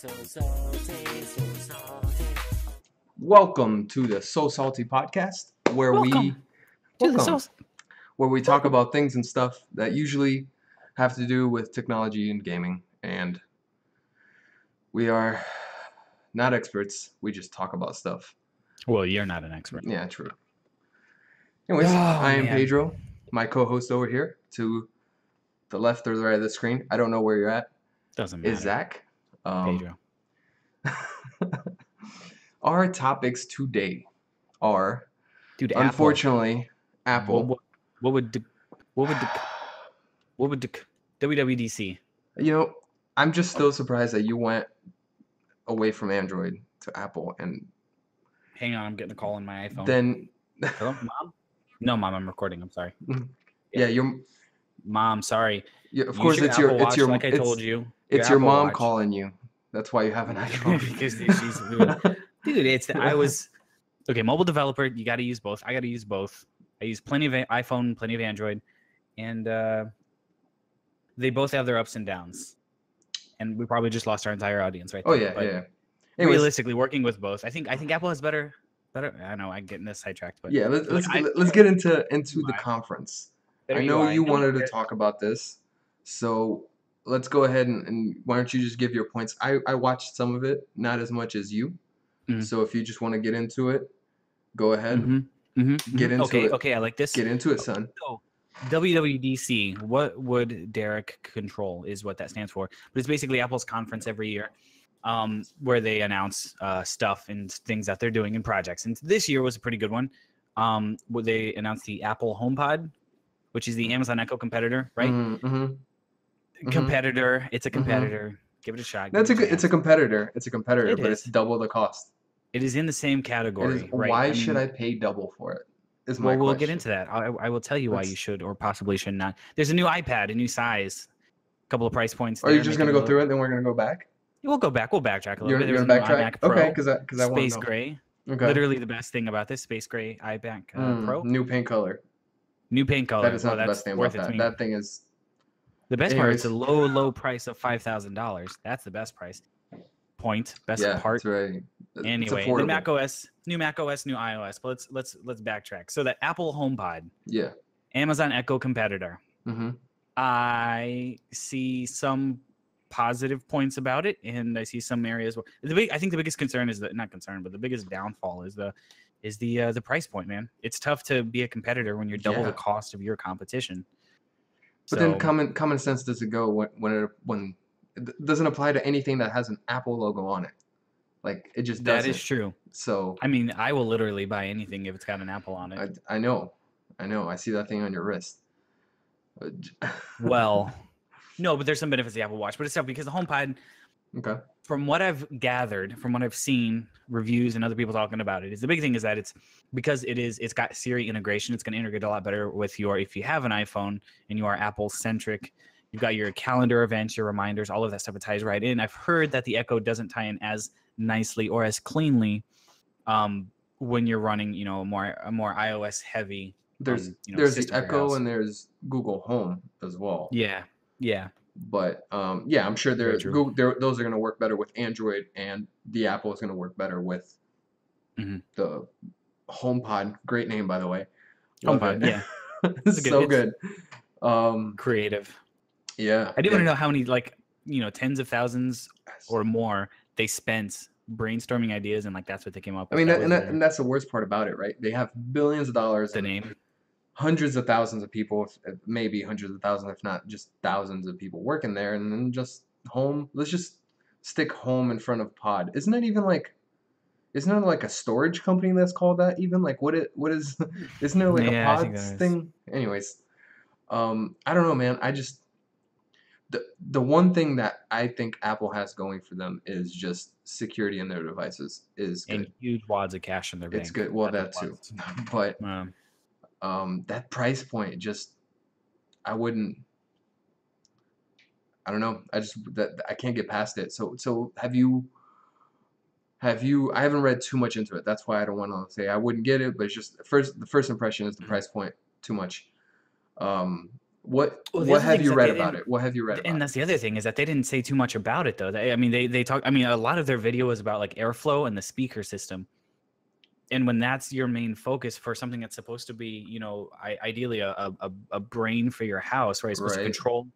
so salty, so salty. Welcome to the So Salty podcast, where we Welcome To the Welcome. so where we talk about things and stuff that usually have to do with technology and gaming. And we are not experts. We just talk about stuff. Well, you're not an expert. Yeah, true. Anyways, Oh, I am man. Pedro, my co-host over here to the left or the right of the screen. I don't know where you're at. Doesn't matter. Is Zach? Um, Pedro? our topics today are Dude, unfortunately Apple. What, what, what would what would the, what would the WWDC? You know, I'm just still surprised that you went away from Android to Apple, and Hang on, I'm getting a call on my iPhone. then Hello, mom? No, mom, I'm recording. I'm sorry. yeah, you're. Mom, sorry. Yeah, of Use course, your it's your, it's your, like I it's, told you. it's your Apple mom Watch. calling you. That's why you have an iPhone. because she's dude. It's I was okay. Mobile developer, you got to use both. I got to use both. I use plenty of iPhone, plenty of Android, and uh, they both have their ups and downs. And we probably just lost our entire audience right oh there, yeah, but yeah. Anyways, realistically, working with both, I think I think Apple has better. Better. I know I'm getting this sidetracked, but yeah. Let's let's I- get, let's get into into the I- conference. Better I know UI. you wanted to talk about this, so let's go ahead and, and why don't you just give your points? I I watched some of it, not as much as you. Mhm. So if you just want to get into it, go ahead. Mhm, mhm, Get mhm. into okay, it. Okay, I like this. Get into it, son. So, WWDC, what would Derek control is what that stands for. But it's basically Apple's conference every year um, where they announce uh, stuff and things that they're doing in projects. And this year was a pretty good one. Um, where they announced the Apple HomePod, which is the Amazon Echo competitor, right? Mm-hmm. mhm. Mhm. Competitor. It's a competitor. Give it a shot. That's a good. It's a competitor. It's a competitor, It but it's double the cost. It is in the same category. is, right? Why should mean, I pay double for it? Is my Well, we'll question. get into that. I, I will tell you why you should or possibly should not. There's a new iPad, a new size, a couple of price points. Are you just gonna go little- through it, then we're gonna go back? We'll go back. We'll backtrack a little You're, bit. you're There's a new backtrack? iMac Pro, Okay, because I because I want Space. Gray. Okay. Literally the best thing about this Space Gray iMac uh, Mm, Pro. New paint color. New paint color. That is not the best thing worth about that. That thing is. The best part is a low, low price of five thousand dollars. That's the best price. Point. Best yeah, part. it's right. It's Anyway, the. Mac OS, new Mac OS, new iOS. But let's let's let's backtrack. So that Apple HomePod, Yeah. Amazon Echo competitor. Mm-hmm. I see some positive points about it, and I see some areas where the big. I think the biggest concern is that not concern, but the biggest downfall is the is the uh, the price point. Man, it's tough to be a competitor when you're double Yeah. the cost of your competition. But So, then common common sense doesn't go when when it when it doesn't apply to anything that has an Apple logo on it. Like it just that doesn't. is true. So I mean, I will literally buy anything if it's got an Apple on it. I I know, I know. I see that thing on your wrist. Well, no, but there's some benefits to the Apple Watch, but it's tough because the HomePod. okay. From what I've gathered, from what I've seen, reviews and other people talking about it, is the big thing is that it's because it is it's got Siri integration. It's going to integrate a lot better with your if you have an iPhone and you are Apple centric. You've got your calendar events, your reminders, all of that stuff. It ties right in. I've heard that the Echo doesn't tie in as nicely or as cleanly um, when you're running, you know, a more a more iOS heavy. There's um, you know, there's the system for your Echo and there's Google Home as well. Yeah, yeah, But um, yeah, I'm sure they're. Google, they're those are going to work better with Android, and the Apple is going to work better with Mhm. the HomePod. Great name, by the way. HomePod. Yeah, good- so good. Um, creative. yeah. I didn't yeah. want to know how many like you know tens of thousands or more they spent brainstorming ideas and like that's what they came up with. I mean, That that, and, that, and that's the worst part about it, right? They have billions of dollars, the name. Hundreds of thousands of people, if, maybe hundreds of thousands, if not just thousands of people working there, and then just home. Let's just stick home in front of pod. Isn't that even like? Isn't it like a storage company that's called that? Even like what it what is? Isn't there like Yeah, a pods thing? Anyways, um, I don't know, man. I just the the one thing that I think Apple has going for them is just security in their devices is good. And huge wads of cash in their bank. It's good. Well, that That's too. But Um, um, that price point just I wouldn't. I don't know. I just that I can't get past it. So so have you? Have you? I haven't read too much into it. That's why I don't want to say I wouldn't get it. But it's just first the first impression is the Mhm. price point too much. Um, What Well, what have you read about it? What have you read about and it? that's the other thing is that they didn't say too much about it though. They, I mean, they they talk. I mean, a lot of their video was about like airflow and the speaker system. And when that's your main focus for something that's supposed to be, you know, I, ideally a, a a- brain for your house, right? It's supposed to control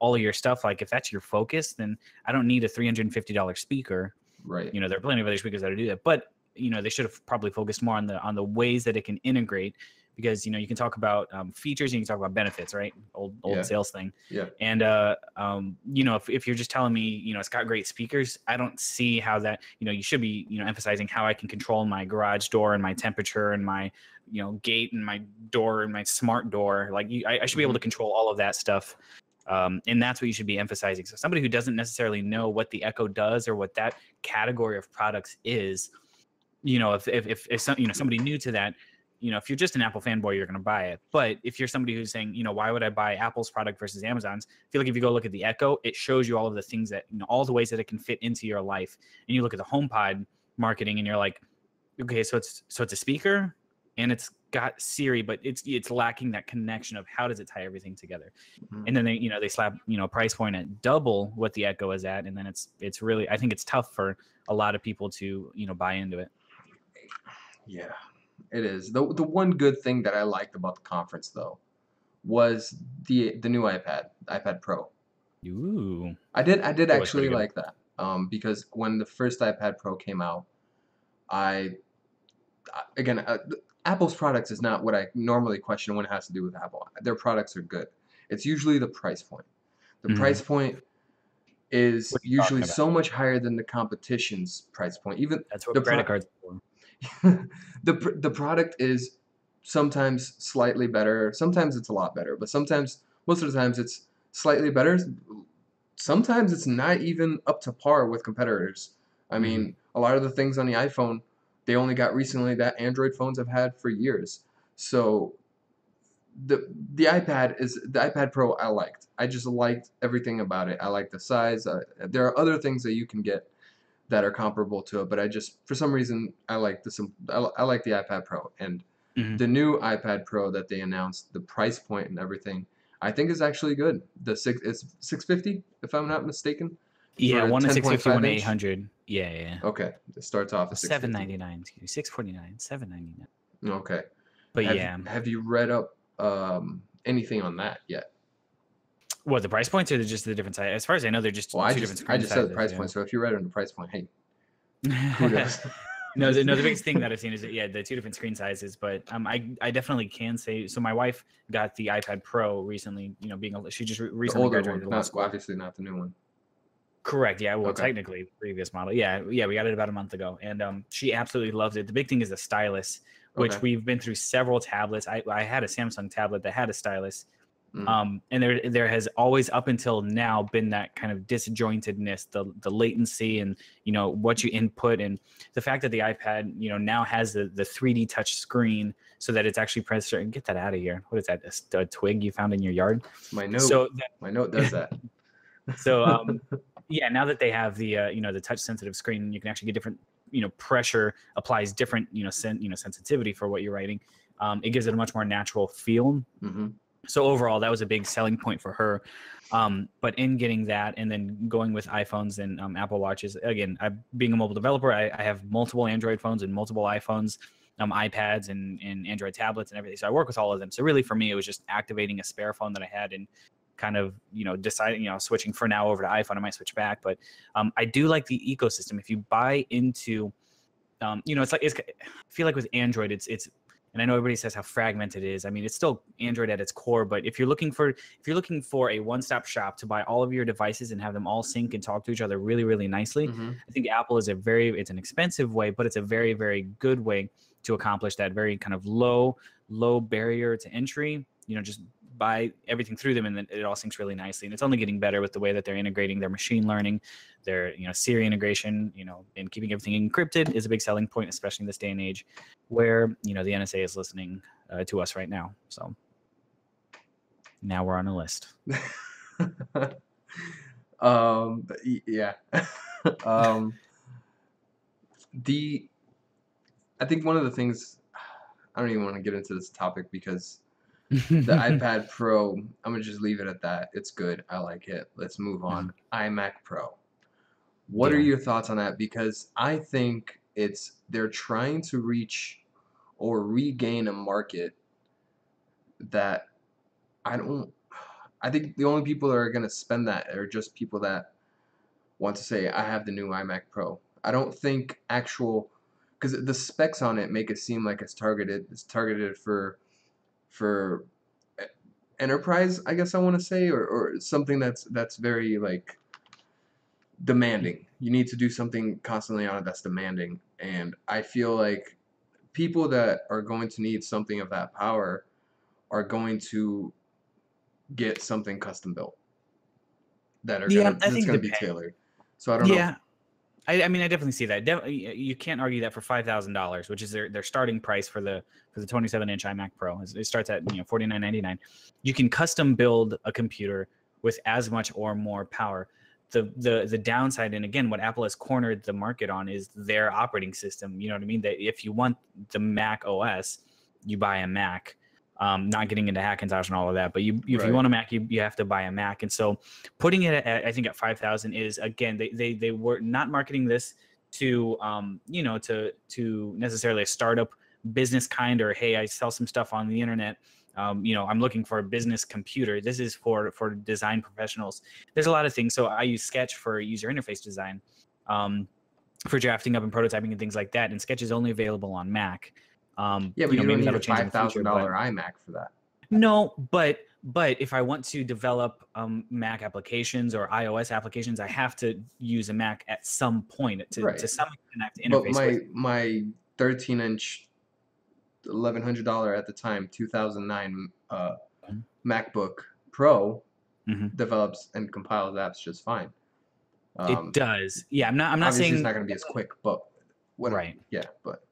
all of your stuff. Like if that's your focus, then I don't need a three hundred and fifty dollars speaker. Right. You know, there are plenty of other speakers that do that, but you know, they should have probably focused more on the on the ways that it can integrate because you know you can talk about um, features and you can talk about benefits, right? Old old Yeah. sales thing. Yeah. And uh, um, you know, if, if you're just telling me, you know, it's got great speakers, I don't see how that, you know, you should be, you know, emphasizing how I can control my garage door and my temperature and my, you know, gate and my door and my smart door. Like, you, I, I should be able to control all of that stuff. Um, and that's what you should be emphasizing. So somebody who doesn't necessarily know what the Echo does or what that category of products is, you know, if if if, if some, you know somebody new to that, you know, if you're just an Apple fanboy, you're going to buy it. But if you're somebody who's saying, you know, why would I buy Apple's product versus Amazon's? I feel like if you go look at the Echo, it shows you all of the things that, you know, all the ways that it can fit into your life. And you look at the HomePod marketing, and you're like, okay, so it's so it's a speaker, and it's got Siri, but it's it's lacking that connection of how does it tie everything together. Mhm. And then they, you know, they slap, you know, price point at double what the Echo is at, and then it's it's really, I think it's tough for a lot of people to, you know, buy into it. Yeah, it is. The the one good thing that I liked about the conference though was the the new iPad, iPad Pro. Ooh. I did I did actually like that. Um, because when the first iPad Pro came out, I again uh, Apple's products is not what I normally question when it has to do with Apple. Their products are good. It's usually the price point. The Mhm. price point is What are you talking usually so much higher than the competition's price point. Even That's what The credit pro- cards are for. the pr- the product is sometimes slightly better. Sometimes it's a lot better, but sometimes most of the times it's slightly better. Sometimes it's not even up to par with competitors. I mean, a lot of the things on the iPhone they only got recently that Android phones have had for years. So the the iPad is the iPad Pro I liked. I just liked everything about it. I like the size. Uh, there are other things that you can get that are comparable to it, but I just for some reason I like the sim- I, I like the iPad Pro and Mhm. the new iPad Pro that they announced, the price point and everything, I think is actually good. The six it's six fifty if I'm not mistaken. Yeah, one to 10.5 six fifty, one to inch? eight hundred. Yeah, yeah. Okay, it starts off at Seven 650. ninety nine, excuse me, six forty nine, seven ninety nine. Okay, But have, yeah, have you read up um, anything on that yet? What the price points are just the different size? As far as I know, they're just Well, I two just different. I just said the price sizes, point. So if you read it on the price point, hey, kudos. no, the, no, the biggest thing that I've seen is that, yeah, the two different screen sizes. But um, I I definitely can say. So my wife got the iPad Pro recently. You know, being a, she just re- the recently older graduated one, not, well, obviously not the new one. Correct. Yeah. Well, Okay. technically, previous model. Yeah. Yeah. We got it about a month ago, and um, she absolutely loves it. The big thing is the stylus, which Okay. we've been through several tablets. I, I had a Samsung tablet that had a stylus, Mhm. um, and there there has always up until now been that kind of disjointedness, the the latency, and you know what you input, and the fact that the iPad you know now has the the 3D touch screen, so that it's actually pressed. And get that out of here. What is that? A, a twig you found in your yard? My note, So that my note does that. so um, yeah, now that they have the uh, you know the touch sensitive screen, you can actually get different you know pressure applies different you know sen- you know sensitivity for what you're writing. Um, it gives it a much more natural feel. hmm So overall, that was a big selling point for her. Um, but in getting that, and then going with iPhones and um, Apple Watches, again, I, being a mobile developer, I, I have multiple Android phones and multiple iPhones, um, iPads, and, and Android tablets and everything. So I work with all of them. So really, for me, it was just activating a spare phone that I had and kind of you know deciding you know switching for now over to iphone i might switch back but um, i do like the ecosystem if you buy into um, you know it's like it's i feel like with android it's it's and i know everybody says how fragmented it is i mean it's still android at its core but if you're looking for if you're looking for a one-stop shop to buy all of your devices and have them all sync and talk to each other really really nicely hmm I think Apple is a very it's an expensive way, but it's a very very good way to accomplish that very kind of low low barrier to entry. You know, just buy everything through them, and it all syncs really nicely. And it's only getting better with the way that they're integrating their machine learning, their you know Siri integration. You know, and keeping everything encrypted is a big selling point, especially in this day and age, where you know the NSA is listening uh, to us right now. So now we're on a list. um, yeah. um, the I think one of the things I don't even want to get into this topic because the iPad Pro, I'm gonna just leave it at that. It's good. I like it. Let's move on. iMac Pro. What are your thoughts on that? Because I think it's they're trying to reach or regain a market that I don't. I think the only people that are gonna spend that are just people that want to say I have the new iMac Pro. I don't think actual because the specs on it make it seem like it's targeted. It's targeted for for e- enterprise, I guess I want to say, or, or something that's that's very like demanding. You need to do something constantly on it that's demanding, and I feel like people that are going to need something of that power are going to get something custom built that are Yeah, gonna, I that's going to be tailored. So I don't know. I, I mean, I definitely see that. Y- you can't argue that for five thousand dollars, which is their, their starting price for the for the twenty seven inch iMac Pro. It starts at you know forty nine ninety nine. You can custom build a computer with as much or more power. The the the downside, and again, what Apple has cornered the market on is their operating system. You know what I mean? That if you want the Mac OS, you buy a Mac. Um, not getting into Hackintosh and all of that, but you if Right. you want a Mac, you, you have to buy a Mac. And so putting it at I think at five thousand is again they, they they were not marketing this to um you know to to necessarily a startup business kind or hey I sell some stuff on the internet. Um, you know I'm looking for a business computer. This is for for design professionals. There's a lot of things. So I use Sketch for user interface design um, for drafting up and prototyping and things like that. And Sketch is only available on Mac um, Yeah, but you, know, don't need a five thousand dollar iMac for that. no, but but if I want to develop um, Mac applications or iOS applications, I have to use a Mac at some point to, Right. to some extent I have to But my with. my 13 inch, eleven hundred dollar at the time, 2009 uh, Mhm. MacBook Pro Mhm. develops and compiles apps just fine. Um, it does. Yeah, I'm not. I'm not saying it's not going to be as quick, but whatever. right. Yeah, but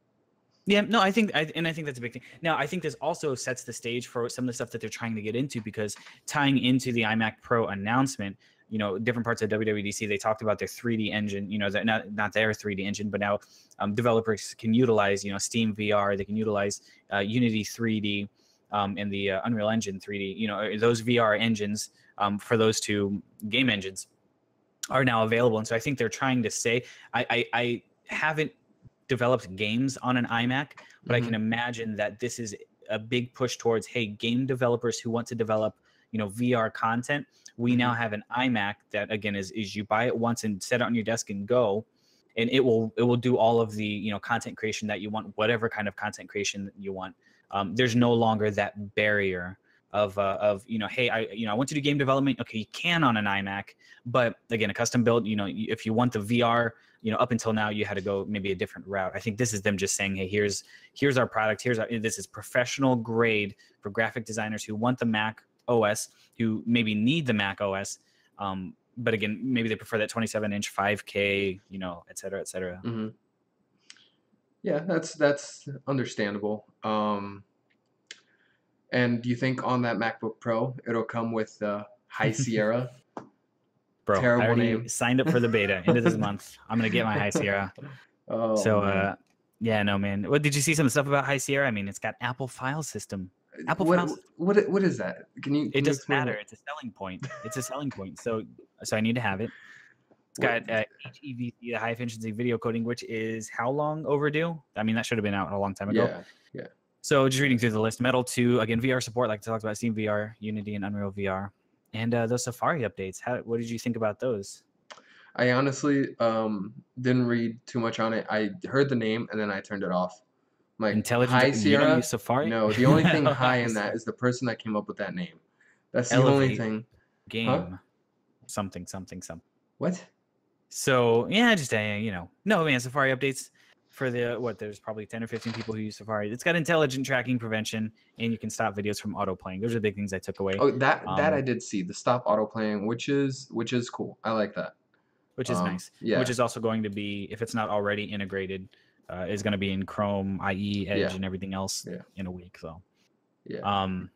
Yeah, no, I think, I, and I think that's a big thing. Now, I think this also sets the stage for some of the stuff that they're trying to get into because tying into the iMac Pro announcement, you know, different parts of WWDC, they talked about their 3D engine. You know, that not not their 3D engine, but now um, developers can utilize, you know, Steam VR. They can utilize uh, Unity 3D um, and the uh, Unreal Engine 3D. You know, those VR engines um, for those two game engines are now available. And so I think they're trying to say, I I, I haven't developed games on an iMac, but I Mhm. can imagine that this is a big push towards hey, game developers who want to develop, you know, VR content. We now have an iMac that again is is you buy it once and set it on your desk and go, and it will it will do all of the you know content creation that you want, whatever kind of content creation you want. Um, there's no longer that barrier of uh, of you know hey I you know I want to do game development. Okay, you can on an iMac, but again a custom build. You know if you want the VR you know up until now you had to go maybe a different route i think this is them just saying hey here's here's our product here's our, this is professional grade for graphic designers who want the mac os who maybe need the mac os um, but again maybe they prefer that 27 inch 5k you know et cetera et cetera hmm yeah, that's that's understandable. Um, and do you think on that MacBook Pro it'll come with uh, High Sierra? Bro Terrible i already name. signed up for the beta end of this month i'm gonna get my high sierra Oh, so uh yeah no man what did you see some stuff about high sierra i mean it's got apple file system Apple what, Files- what what is that? Can you? can it doesn't matter it's a selling point it's a selling point so so i need to have it It's got uh, HEVC, the high efficiency video coding, which is how long overdue? I mean, that should have been out a long time ago. Yeah. Yeah, So just reading through the list, Metal 2, again, VR support, like I talked about, Steam VR, Unity, and Unreal VR. And uh, those Safari updates, how, what did you think about those? I honestly um didn't read too much on it. I heard the name and then I turned it off. Like Intelligent, High Sierra. Safari? No, the only thing high in that is the person that came up with that name. That's the only thing. Game, something, something, something. What? So yeah, just uh, you know, no man, Safari updates for the what? There's probably ten or fifteen people who use Safari. It's got intelligent tracking prevention, and you can stop videos from auto playing. Those are the big things I took away, Oh, that that I Um, did see the stop auto playing, which is which is cool. I like that. which is um, nice. yeah. Which is also going to be, if it's not already integrated, uh, is going to be in Chrome, IE, Edge, Yeah. and everything else Yeah. in a week. So, Yeah. um,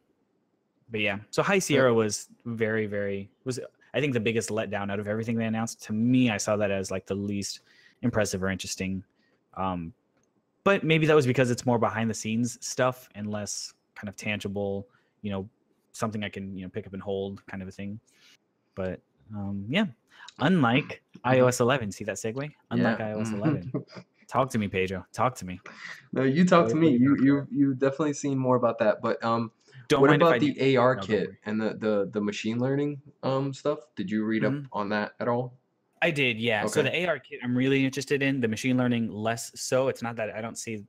but yeah, so High Sierra was very, very was I think the biggest letdown out of everything they announced. To me, I saw that as like the least impressive or interesting. Um, but maybe that was because it's more behind the scenes stuff and less kind of tangible, you know something I can you know pick up and hold kind of a thing. But um, yeah, unlike iOS 11, see that segue? Unlike Yeah. iOS Mhm. 11. Talk to me, Pedro. Talk to me. no, you talk to me. you You think you definitely seen more about that. But um, Don't what about if do- the AR No, kit and the, the the machine learning um stuff? Did you read Mhm. up on that at all? I did, yeah. So the AR kit I'm really interested in. The machine learning less so. It's not that I don't see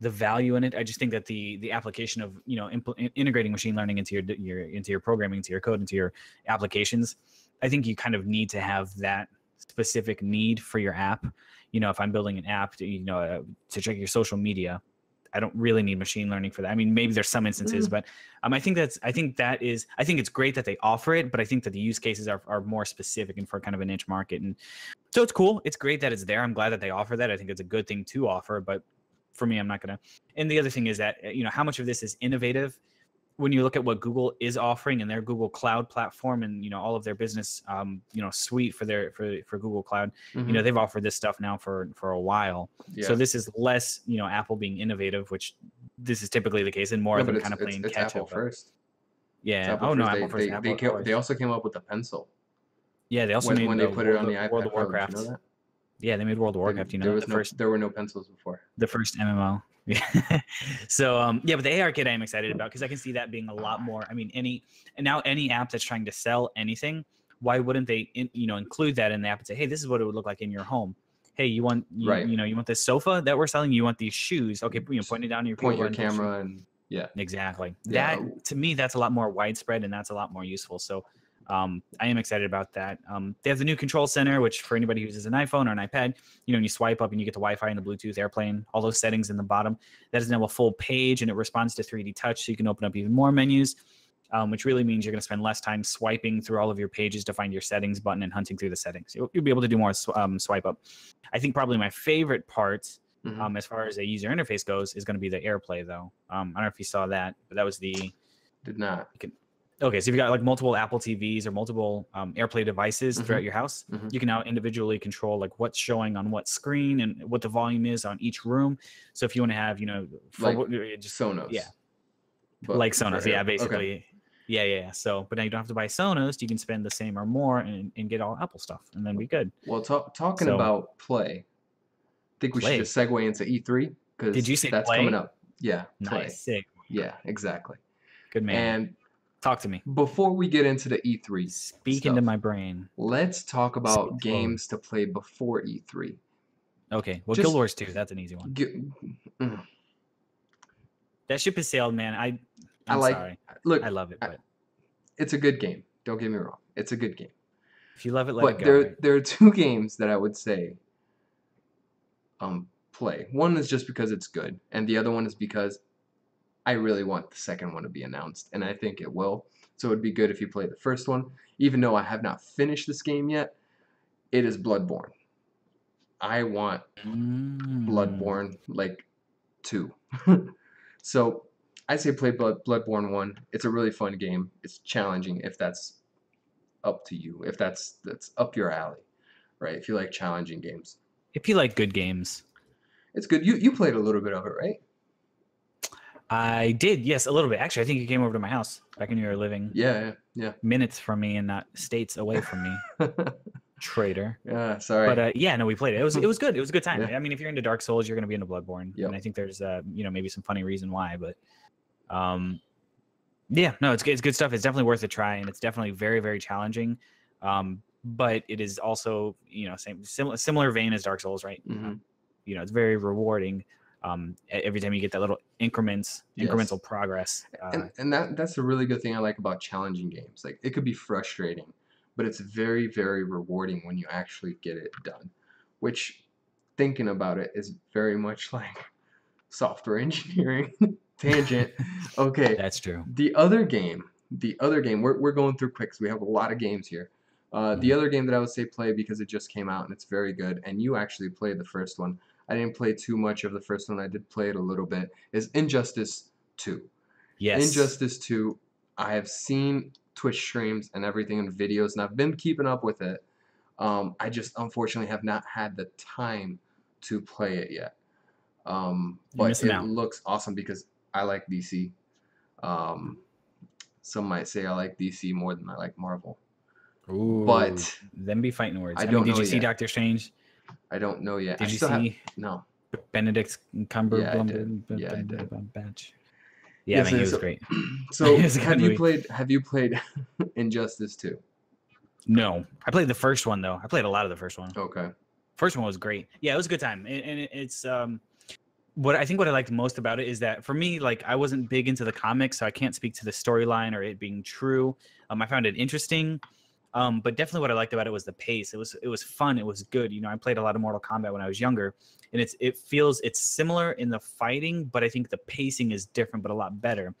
the value in it. I just think that the the application of you know impl- integrating machine learning into your your into your programming, into your code, into your applications. I think you kind of need to have that specific need for your app. You know, if I'm building an app, to, you know, uh, to check your social media, I don't really need machine learning for that. I mean, maybe there's some instances, Mm. but um, I think that's I think that is I think it's great that they offer it, but I think that the use cases are, are more specific and for kind of a niche market. And so it's cool. It's great that it's there. I'm glad that they offer that. I think it's a good thing to offer, but for me, I'm not gonna. And the other thing is that you know how much of this is innovative when you look at what Google is offering in their Google Cloud platform and you know all of their business um, you know suite for their for for Google Cloud. You know they've offered this stuff now for for a while. Mm-hmm. yeah. So this is less, you know, Apple being innovative, which this is typically the case, and more No, of them kind of playing it's catch Apple up. first. Yeah. Apple Oh no, first. Apple they, first. They, Apple, they, of ca- course. they also came up with the pencil yeah, they also when, made when the they put it World on the iPad World of Warcraft. You know that? Yeah, they made World of There- Warcraft. You there know, was the no, first there were no pencils before. the first MMO. Yeah. so um yeah, but the AR kit I am excited about because I can see that being a lot more. I mean, any and now any app that's trying to sell anything, why wouldn't they in, you know include that in the app and say, hey, this is what it would look like in your home. Hey, you want you, Right. you know you want this sofa that we're selling? You want these shoes? Okay, you know, point it down to your Point your camera and yeah. Exactly. Yeah. That to me, that's a lot more widespread and that's a lot more useful. So um, I am excited about that. Um, they have the new control center, which for anybody who uses an iPhone or an iPad, you know, when you swipe up and you get the Wi-Fi and the Bluetooth airplane, all those settings in the bottom. That is now a full page and it responds to 3D touch, so you can open up even more menus. Um, which really means you're going to spend less time swiping through all of your pages to find your settings button and hunting through the settings. You'll, you'll be able to do more um, swipe up. I think probably my favorite part Mhm. um, as far as a user interface goes, is going to be the AirPlay, though. Um, I don't know if you saw that, but that was the Did not. Okay. So if you got like multiple Apple TVs or multiple um, AirPlay devices Mhm. throughout your house, Mhm. you can now individually control like what's showing on what screen and what the volume is on each room. So if you want to have, you know, for, Like what- uh, just Sonos. yeah. but like Sonos, yeah, okay. basically. Yeah, yeah, yeah. So, but now you don't have to buy Sonos. You can spend the same or more and, and get all Apple stuff, and then be good. Well, talk, talking So- about play, I think we Play. should just segue into E3 because Did you say that's play? coming up. Yeah, play. Nice, sick, Yeah, exactly. good man. And Talk to me. before we get into the E3, Speak into stuff, my brain. let's talk about Speak games to play before E E3. Okay. Well, Just- Guild Wars 2, that's an easy one. G- mm, That ship has sailed, man. I I I'm like- sorry. Look, I love it, I- but it's a good game. Don't get me wrong. It's a good game. if you love it, let but it go. there right? there are two games that I would say um play. One is just because it's good, and the other one is because I really want the second one to be announced, and I think it will. So it'd be good if you play the first one, even though I have not finished this game yet. It is Bloodborne. I want Mm. Bloodborne like two. so I say play Blood Bloodborne one. It's a really fun game. It's challenging if that's up to you. If that's that's up your alley, right? If you like challenging games, If you like good games, it's good. You you played a little bit of it, right? I did. Yes, a little bit. Actually, I think you came over to my house back when you were living Yeah, yeah, minutes from me and not states away from me. Traitor. yeah, sorry. But uh, yeah, no, we played it. It was it was good. It was a good time. Yeah. I mean, if you're into Dark Souls, you're gonna be into Bloodborne, Yep. and I think there's uh, you know maybe some funny reason why, but um, yeah, no, it's good. It's good stuff. It's definitely worth a try, and it's definitely very very challenging. Um, but it is also you know same similar similar vein as Dark Souls, right? Mhm. Um, you know, it's very rewarding. Um, every time you get that little increments, Yes. incremental progress. Uh, and, and that that's a really good thing I like about challenging games. Like it could be frustrating, but it's very very rewarding when you actually get it done. Which thinking about it is very much like software engineering tangent. Okay. that's true. The other game, the other game, we're, we're going through quick 'cause we have a lot of games here. Uh, Mm-hmm. The other game that I would say play because it just came out and it's very good, and you actually played the first one. I didn't play too much of the first one. I did play it a little bit. Is Injustice 2. Yes. Injustice 2, I have seen Twitch streams and everything and videos, and I've been keeping up with it. Um, I just unfortunately have not had the time to play it yet. Um, but it out. looks awesome because I like DC. Um, some might say I like DC more than I like Marvel. Ooh, But them be fighting words. I I, don't mean, did know you see yet. Doctor Strange? I don't know yet. Did I you still have- see no. Benedict Cumberbatch? Yeah. Yeah, I did. Yeah, Yes, he was so- great. So good have you movie. played have you played Injustice 2? No, I played the first one though. I played a lot of the first one. Okay. First one was great. Yeah, it was a good time, and, and it- it's um, what I think what I liked most about it is that for me, like I wasn't big into the comics, so I can't speak to the storyline or it being true. Um, I found it interesting, um, but definitely what I liked about it was the pace. It was it was fun. It was good. You know, I played a lot of Mortal Kombat when I was younger, and it's it feels it's similar in the fighting, but I think the pacing is different, but a lot better.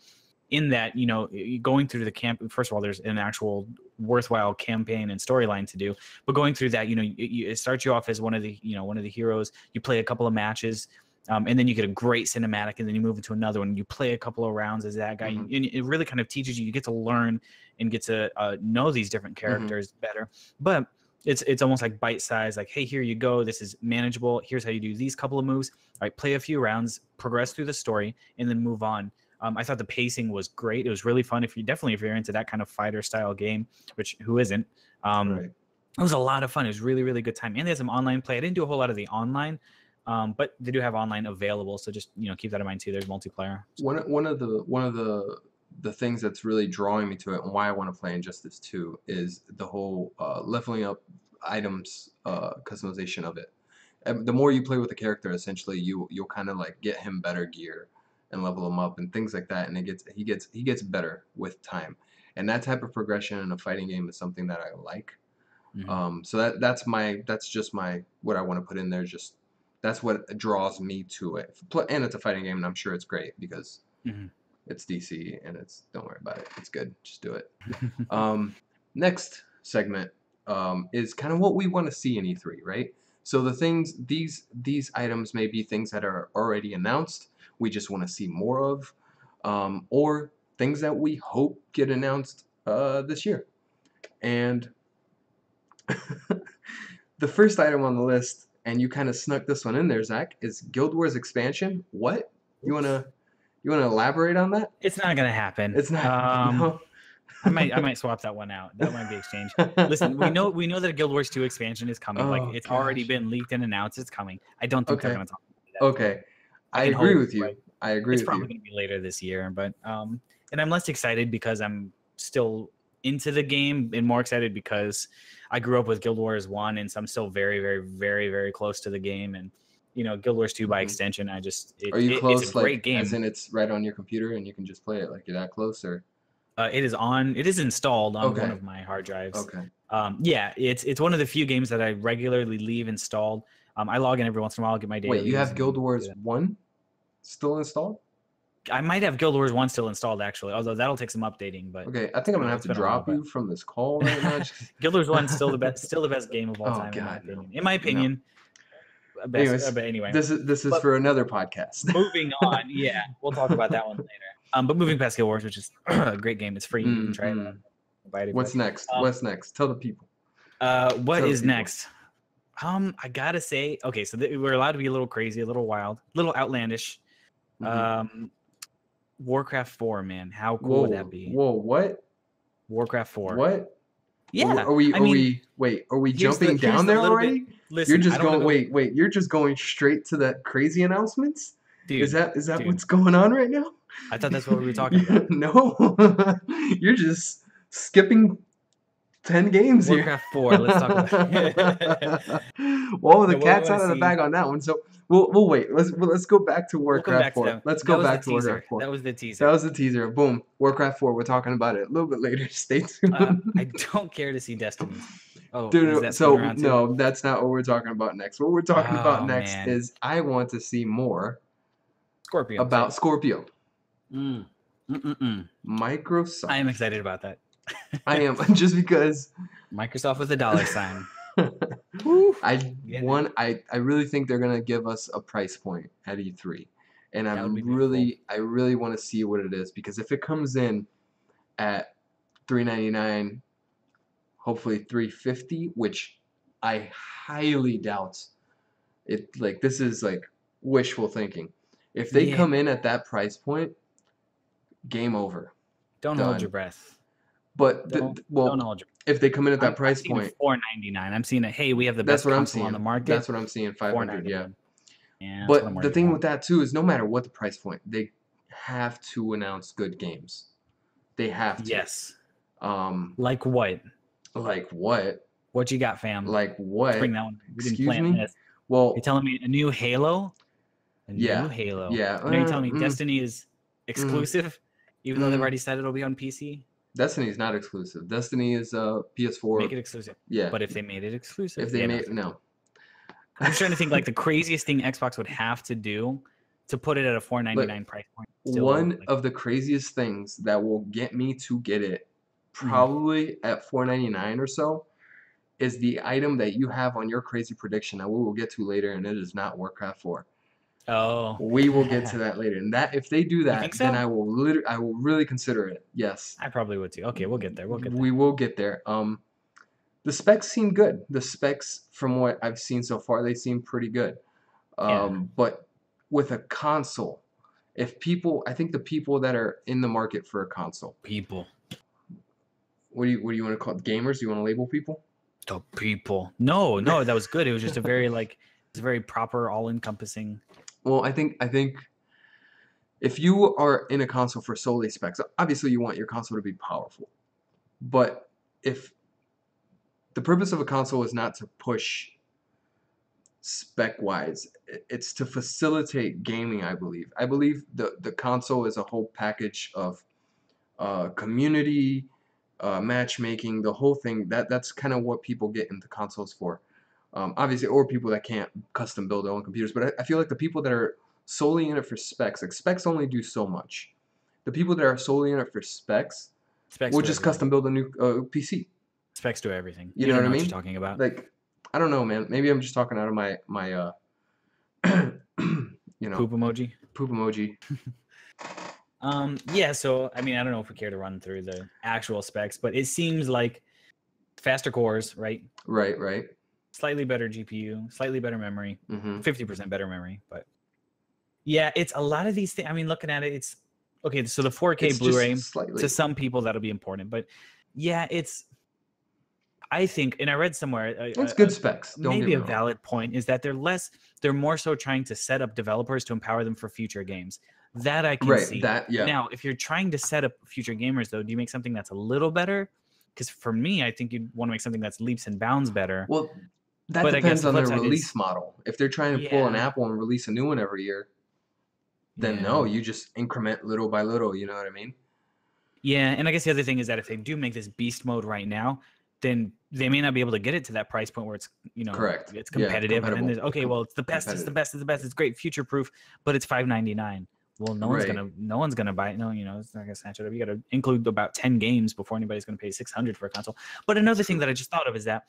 In that, you know, going through the camp. First of all, there's an actual worthwhile campaign and storyline to do but going through that you know you, it starts you off as one of the you know one of the heroes you play a couple of matches um, and then you get a great cinematic and then you move into another one you play a couple of rounds as that guy Mhm. and it really kind of teaches you you get to learn and get to uh, know these different characters better but it's it's almost like bite size like hey here you go this is manageable here's how you do these couple of moves all right play a few rounds progress through the story and then move on um, I thought the pacing was great. It was really fun. If you definitely if you're into that kind of fighter style game, which who isn't, um, right. it was a lot of fun. It was really, really good time. And they had some online play. I didn't do a whole lot of the online, um, but they do have online available. So just you know keep that in mind too. There's multiplayer. One one of the one of the the things that's really drawing me to it and why I want to play Injustice 2 is the whole uh, leveling up items uh, customization of it. And the more you play with the character, essentially you you'll kind of like get him better gear and level him up and things like that, and it gets he gets he gets better with time. And that type of progression in a fighting game is something that I like. Mhm. Um, so that that's my that's just my what I want to put in there. Just that's what draws me to it. And it's a fighting game, and I'm sure it's great because Mhm. it's DC and it's don't worry about it. It's good. Just do it. um, next segment um, is kind of what we want to see in E3, right? So the things these these items may be things that are already announced. We just want to see more of, um, or things that we hope get announced uh, this year. And the first item on the list, and you kind of snuck this one in there, Zach, is Guild Wars expansion. What you wanna you wanna elaborate on that? It's not gonna happen. It's not. Um, no. I might I might swap that one out. That might be exchange. Listen, we know we know that Guild Wars 2 expansion is coming. like Oh, it's already been leaked and announced. It's coming. I don't think they're gonna talk. about that. Okay, I, can agree hope, with you. but I agree it's with probably you. going to be later this year but um and i'm less excited because i'm still into the game and more excited because i grew up with guild wars 1 and so i'm still very very very very close to the game and you know guild wars 2 by Mhm. extension i just it, Are you it- close? it's a great like, game as in it's right on your computer and you can just play it. Like you're that close, or uh, it is on it is installed on Okay. one of my hard drives okay, um yeah it's it's one of the few games that i regularly leave installed um i log in every once in a while get my daily wait, you have Guild Wars one still installed? I might have guild wars 1 still installed actually although that'll take some updating but Okay, I think I'm gonna have to been a while, drop you from this call right now. Guild Wars One still the best, still the best game of all Oh, time. in my God, no. opinion. In my opinion. uh, Best, Anyways, uh, but anyway, this is this is But- for another podcast. moving on. Yeah, we'll talk about that one later. Um, but moving past Guild Wars, which is a great game. It's free. You can try it. Mhm. It, What's but- next? Um, What's next? Tell the people. Uh, what Tell is next? Um, I gotta say, okay, so th- we're allowed to be a little crazy, a little wild, a little outlandish. Mhm. Um, Warcraft Four, man, how cool whoa, would that be? whoa, what? Warcraft Four. What? Yeah. Are we? I Are mean, we? Wait. Are we here's the- jumping down there bit- already? Listen, You're just going. Wait, wait. You're just going straight to that crazy announcements. dude. is that is that dude. what's going on right now? I thought that's what we were talking about. no, you're just skipping ten games here. Warcraft Four. Let's talk about. it. well, the So cat's out of the bag on that one. So we'll we'll wait. Let's well, let's go back to We'll Warcraft back Four. that. Let's go back to teaser. Warcraft Four. That was the teaser. That was the teaser. Boom. Warcraft 4. We're talking about it a little bit later. Stay tuned. uh, I don't care to see Destiny. Oh, Dude, is no, that so coming around too? no, that's not what we're talking about next. What we're talking about Oh, next man. is I want to see more Scorpio. about Scorpio. Mm. Mm-mm-mm. Microsoft. I am excited about that. I am just because Microsoft with a dollar sign. I one I I really think they're gonna give us a price point at E3, and That I'm really I really want to see what it is because if it comes in at 399, hopefully 350, which I highly doubt. It like this is like wishful thinking. If they Yeah. come in at that price point, game over. Don't hold your breath. But the, Don't- well, Don't if they come in at that price point, Four ninety nine. I'm seeing it. Hey, we have the that's best what I'm console seeing. on the market. That's what I'm seeing. Five hundred, yeah. Yeah. I'm But the thing about. with that too is no matter what the price point, they have to announce good games. They have to. yes, Um, like what? like what? What you got, fam? Like what? Bring that one. We didn't Excuse plan me? this. Well, You're telling me a new Halo? A Yeah, new Halo. yeah, you're uh, telling me mm. Destiny is exclusive, even though they've Mm. already said it'll be on PC. Destiny is not exclusive. Destiny is uh PS4. Make it exclusive. yeah. But if they made it exclusive, if they yeah, no. made no. I'm trying to think like the craziest thing Xbox would have to do to put it at a 4.99 price point. one like- of the craziest things that will get me to get it Mm-hmm. probably at 4.99 or so is the item that you have on your crazy prediction that we will get to later and it is not warcraft 4 Oh, we will get to that later and that if they do that think then i will liter- i will really consider it yes I probably would too. Okay, we'll get there. We'll get there. we will get there um the specs seem good the specs from what i've seen so far they seem pretty good um Yeah. but with a console if people i think the people that are in the market for a console People. what do you what do you want to call it? gamers do you want to label people The people. No, no, that was good. It was just a very like it's a very proper, all encompassing. Well i think i think if you are in a console for solely specs obviously you want your console to be powerful. But if the purpose of a console is not to push spec wise it's to facilitate gaming i believe. I believe the the console is a whole package of uh, community uh, matchmaking the whole thing. That that's kind of what people get into consoles for um, obviously or people that can't custom build their own computers but I, I feel like the people that are solely in it for specs like specs only do so much the people that are solely in it for specs Specs will just everything. custom build a new uh, pc specs do everything. You You, know don't what I mean? you're talking about. like I don't know, man. Maybe I'm just talking out of my my uh you know Poop emoji. poop emoji. Um, yeah, so I mean, I don't know if we care to run through the actual specs, but it seems like faster cores, right? Right, right. Slightly better GPU, slightly better memory, Mm-hmm. 50% better memory, but yeah, it's a lot of these things. I mean, looking at it, it's okay. So the 4K Blu-ray to some people that'll be important, but yeah, it's. I think, and I read somewhere, uh, uh, it's a- good a- specs. Don't maybe a valid point is that they're less, they're more so trying to set up developers to empower them for future games. That I can Right, see. that yeah. Now, if you're trying to set up future gamers, though, do you make something that's a little better? Because for me, I think you'd want to make something that's leaps and bounds better. well, that but depends the on their flip side is- release model. If they're trying to pull an Apple and release a new one every year, then no, you just increment little by little. You know what I mean? Yeah, and I guess the other thing is that if they do make this beast mode right now, then they may not be able to get it to that price point where it's you know Correct. it's Yeah, competitive and then okay well it's the best it's the best it's the best it's great future proof but it's 599 well no one's Right. gonna no one's gonna buy it no you know it's not gonna snatch it up you gotta include about 10 games before anybody's gonna pay 600 for a console but another thing that i just thought of is that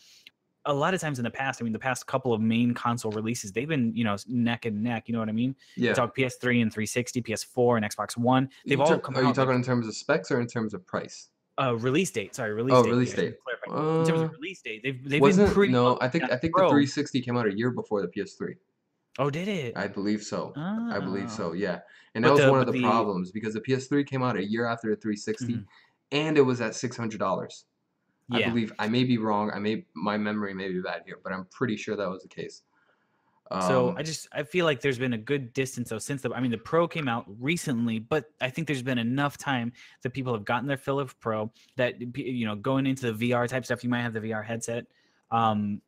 a lot of times in the past i mean the past couple of main console releases they've been you know neck and neck you know what i mean Yeah. talk ps3 and 360 ps4 and xbox one they've You all talk- come are you like- talking in terms of specs or in terms of price? uh release date sorry release Oh, date release yeah, I should date. clarify. in terms Uh, of release date they've they've been pretty no? I think I think Pro. the 360 came out a year before the PS3. oh did it I believe so. I believe Oh. so. Yeah, and But that was the- one of the, the- problems because the PS3 came out a year after the 360, Mhm. and it was at six hundred dollars. I believe I may be wrong. I may my memory may be bad here, but I'm pretty sure that was the case. so Um, I just I feel like there's been a good distance though since the I mean the Pro came out recently, but I think there's been enough time that people have gotten their fill of Pro that you know going into the VR type stuff you might have the VR headset, um,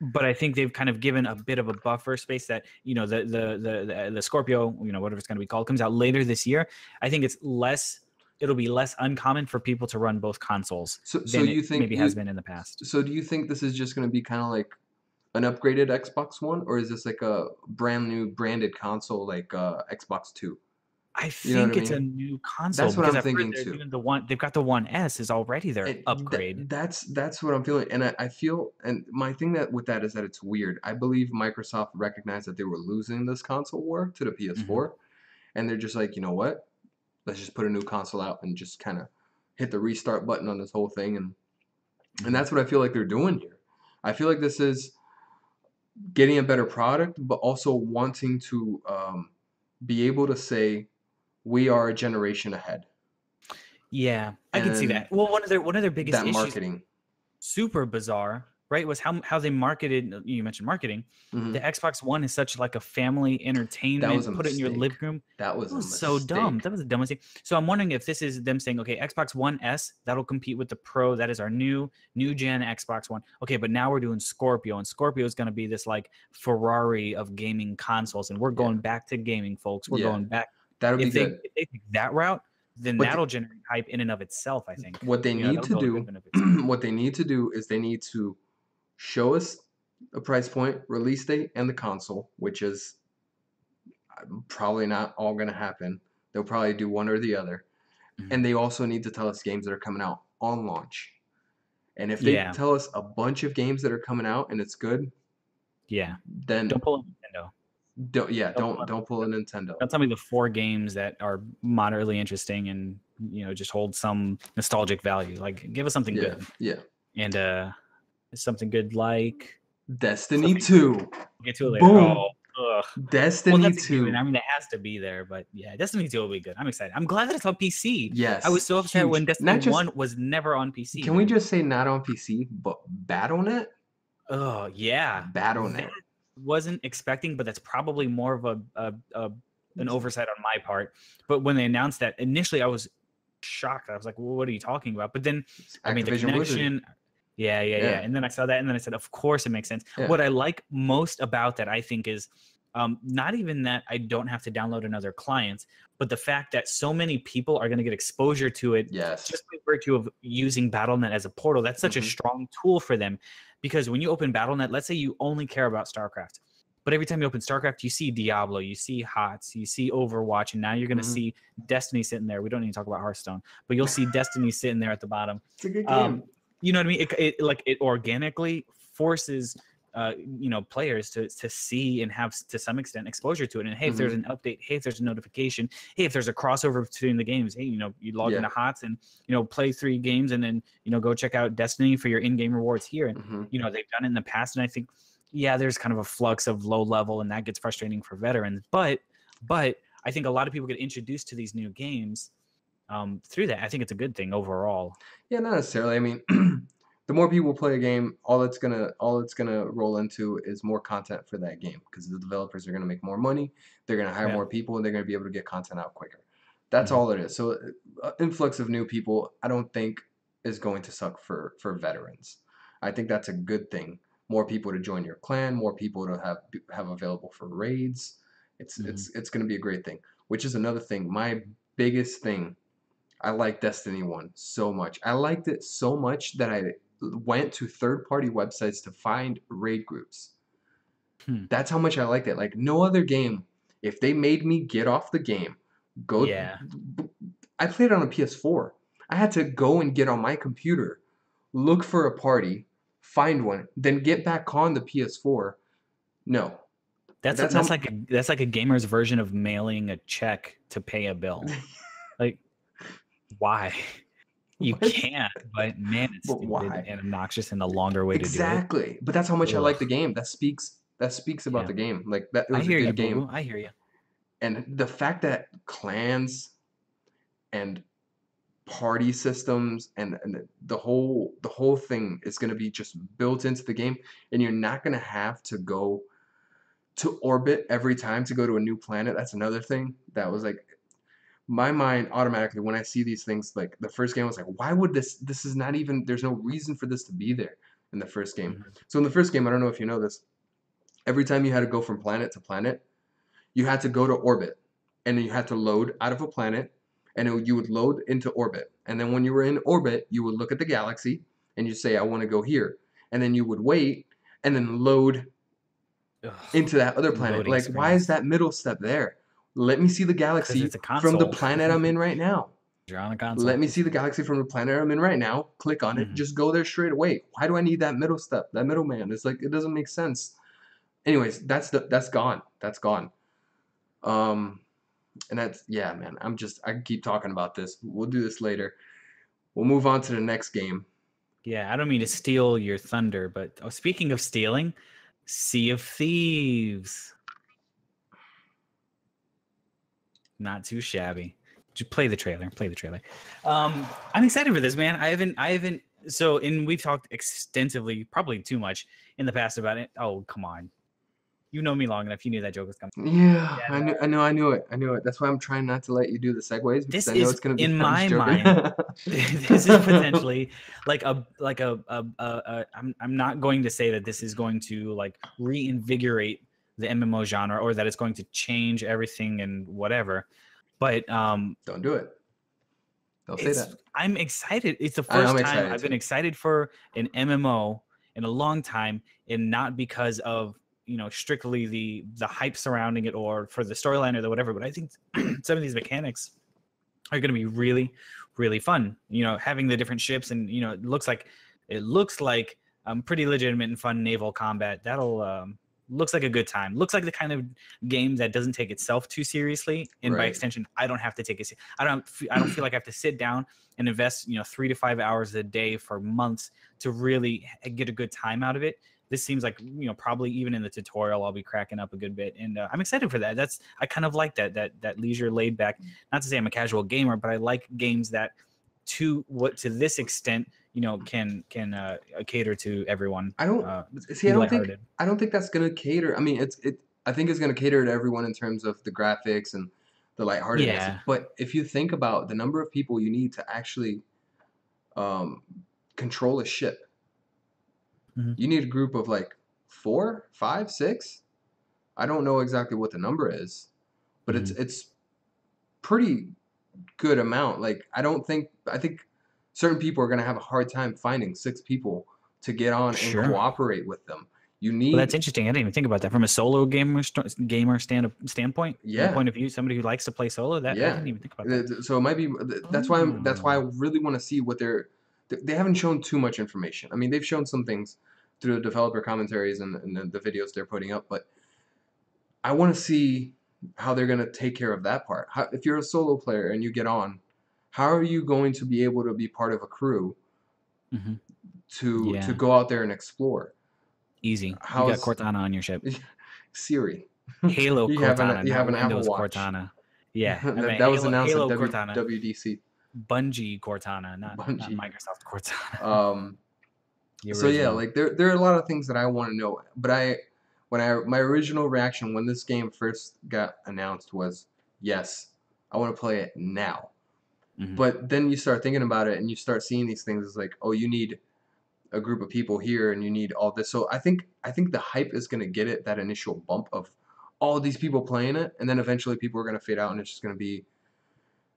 but I think they've kind of given a bit of a buffer space that you know the the the the, the Scorpio you know whatever it's going to be called comes out later this year. I think it's less it'll be less uncommon for people to run both consoles so so than you think maybe you- has been in the past. So do you think this is just going to be kind of like an upgraded Xbox One, or is this like a brand new branded console like uh, Xbox Two? I think You know what I it's a new console. That's what I'm I've thinking too. The one they've got the one S is already their tha- upgrade. that's that's what I'm feeling, and I, I feel, and my thing that with that is that it's weird. I believe Microsoft recognized that they were losing this console war to the PS4, Mm-hmm. and they're just like, you know what? Let's just put a new console out and just kind of hit the restart button on this whole thing, and and that's what I feel like they're doing here. I feel like this is getting a better product, but also wanting to um, be able to say we are a generation ahead. Yeah, I can see that. Well, one of their one of their biggest that issues, marketing. super bizarre, right, was how how they marketed. You mentioned marketing. Mhm. The Xbox One is such like a family entertainment. a Put it in your living room. That was, That was so dumb. That was the dumbest thing. So I'm wondering if this is them saying, okay, Xbox One S that'll compete with the Pro. That is our new new gen Xbox One. Okay, but now we're doing Scorpio, and Scorpio is going to be this like Ferrari of gaming consoles, and we're Yeah. going back to gaming, folks. We're Yeah. going back. That'll be they, good. if they take that route, then What the- that'll generate hype in and of itself. I think. What they You need that'll to do, what they need to do is they need to show us a price point, release date, and the console, which is uh, probably not all going to happen. They'll probably do one or the other. Mhm. And they also need to tell us games that are coming out on launch. And if they Yeah. tell us a bunch of games that are coming out and it's good, Yeah. then Don't pull a Nintendo. don't yeah, don't don't pull don't pull a Nintendo. Don't tell me the four games that are moderately interesting and you know just hold some nostalgic value. Like give us something Yeah, good yeah. and uh something good like Destiny 2. we'll get to it later. Boom. Oh. Well, Destiny that's 2. given. I mean, it has to be there, but yeah, Destiny 2 will be good. I'm excited. I'm glad that it's on PC. Yes. I was so upset when. Destiny just- 1 was never on PC. Can we just say not on PC, but BattleNet? Oh, yeah. BattleNet. That wasn't expecting, but that's probably more of a, a, a an oversight on my part. But when they announced that initially, I was shocked. I was like, well, "What are you talking about?" But then, I mean, the connection, Blizzard. Yeah, yeah, yeah, Yeah. And then I saw that, and then I said, "Of course, it makes sense." Yeah. What I like most about that, I think, is um, not even that I don't have to download another client, but the fact that so many people are going to get exposure to it Yes. just by virtue of using BattleNet as a portal, that's such Mhm. a strong tool for them. Because when you open BattleNet, let's say you only care about StarCraft, but every time you open StarCraft, you see Diablo, you see HOTS, you see Overwatch, and now you're going to Mhm. see Destiny sitting there. We don't need to talk about Hearthstone, but you'll see Destiny sitting there at the bottom. It's a good game. Um, you know what I mean? It, it like it organically forces. Uh, you know, players to to see and have to some extent exposure to it. And hey, if there's Mm-hmm. an update, hey, if there's a notification, hey, if there's a crossover between the games, hey, you know, you log Yeah. into HOTS and you know play three games, and then you know go check out Destiny for your in-game rewards here. And Mhm. you know they've done it in the past, and I think yeah, there's kind of a flux of low level, and that gets frustrating for veterans. But but I think a lot of people get introduced to these new games um, through that. I think it's a good thing overall. Yeah, not necessarily. I mean, the more people play a game, all it's gonna all it's gonna roll into is more content for that game because the developers are gonna make more money. They're gonna hire Yeah. more people, and they're gonna be able to get content out quicker. That's Mhm. all it is. So, uh, influx of new people, I don't think is going to suck for for veterans. I think that's a good thing. More people to join your clan, more people to have have available for raids. It's Mhm. it's it's gonna be a great thing. Which is another thing. My biggest thing I like Destiny 1 so much. I liked it so much that I went to third party websites to find raid groups. Hmm. That's how much I liked it. Like no other game, if they made me get off the game, go Yeah. I played on a PS4. I had to go and get on my computer, look for a party, find one, then get back on the PS4. No. That's That's that's, how- like a that's like a gamer's version of mailing a check to pay a bill. like, why? You What? can't, but man, it's But why? and obnoxious and a longer way to do it. Exactly. But that's how much I like the game. That speaks that speaks about Yeah. the game. Like that. I was hear a you, good game. boo. I hear you. and the fact that clans and party systems and, and the- the whole the whole thing is going to be just built into the game and you're not going to have to go to orbit every time to go to a new planet that's another thing that was like my mind automatically when i see these things like the first game was like why would this this is not even there's no reason for this to be there in the first game. Mhm. so in the first game i don't know if you know this every time you had to go from planet to planet you had to go to orbit and then you had to load out of a planet and it, you would load into orbit and then when you were in orbit you would look at the galaxy and you say i want to go here and then you would wait and then load Ugh, into that other planet. Like why is that middle step there let me see the galaxy from the planet i'm in right now. You're on a console. let me see the galaxy from the planet i'm in right now. Click on it. Mhm. just go there straight away. Why do i need that middle step that middleman it's like it doesn't make sense. Anyways that's the that's gone. That's gone. Um and that's yeah man i'm just i keep talking about this. We'll do this later. We'll move on to the next game. Yeah, I don't mean to steal your thunder, but oh, speaking of stealing, Sea of Thieves. Not too shabby. just play the trailer. Play the trailer. Um, I'm excited for this, man. I haven't, I haven't. So, and we've talked extensively, probably too much in the past about it. Oh, come on. You know me long enough. You knew that joke was coming. Yeah, Yeah, I knew, I know, I knew it, I knew it. That's why I'm trying not to let you do the segues because This I know is, it's gonna be in my mind. this is potentially like a like a, a, a, a I'm I'm not going to say that this is going to like reinvigorate the MMO genre or that it's going to change everything and whatever. But um Don't do it. Don't say that. I'm excited. It's the 1st time I've been excited for an MMO in a long time, and not because of you know strictly the the hype surrounding it or for the storyline or the whatever. But I think some of these mechanics are going to be really, really fun. You know, having the different ships and you know, it looks like it looks like um pretty legitimate and fun naval combat. That'll um looks like a good time. Looks like the kind of game that doesn't take itself too seriously, and by extension, I don't have to take it. I don't. I don't feel like I have to sit down and invest you know three to five hours a day for months to really get a good time out of it. This seems like you know probably even in the tutorial I'll be cracking up a good bit, and uh, I'm excited for that. That's I kind of like that that that leisure laid back. Not to say I'm a casual gamer, but I like games that to what to this extent you know can can uh, cater to everyone. I don't Uh, see. I don't think. I don't think that's gonna cater. I mean, it's it. I think it's gonna cater to everyone in terms of the graphics and the lightheartedness. Yeah. But if you think about the number of people you need to actually um, control a ship, Mhm. you need a group of like four, five, six. I don't know exactly what the number is, but it's it's pretty good amount. Like I don't think I think certain people are gonna have a hard time finding six people to get on Sure. and cooperate with them. You need Well, that's interesting. I didn't even think about that from a solo gamer st- gamer stand standpoint. Yeah. point of view, somebody who likes to play solo. That I didn't even think about that. So it might be. That's why. I'm, that's why I Oh. really want to see what they're. They haven't shown too much information. I mean, they've shown some things through the developer commentaries and, and the, the videos they're putting up, but I want to see how they're gonna take care of that part. How, if you're a solo player and you get on, how are you going to be able to be part of a crew Mhm. to Yeah. to go out there and explore? Easy. How you got Cortana on your ship. Siri. Halo You have an- Cortana. you have an Apple Watch. Cortana. Yeah, I that, mean, that was Halo, announced Halo at w, Cortana. WDC. Bungie Cortana, not, not Microsoft Cortana. Um, so yeah, like there there are a lot of things that I want to know, but I when I my original reaction when this game first got announced was yes, I want to play it now. Mhm. But then you start thinking about it and you start seeing these things it's like, oh, you need a group of people here and you need all this. So I think I think the hype is gonna get it that initial bump of all these people playing it, and then eventually people are gonna fade out and it's just gonna be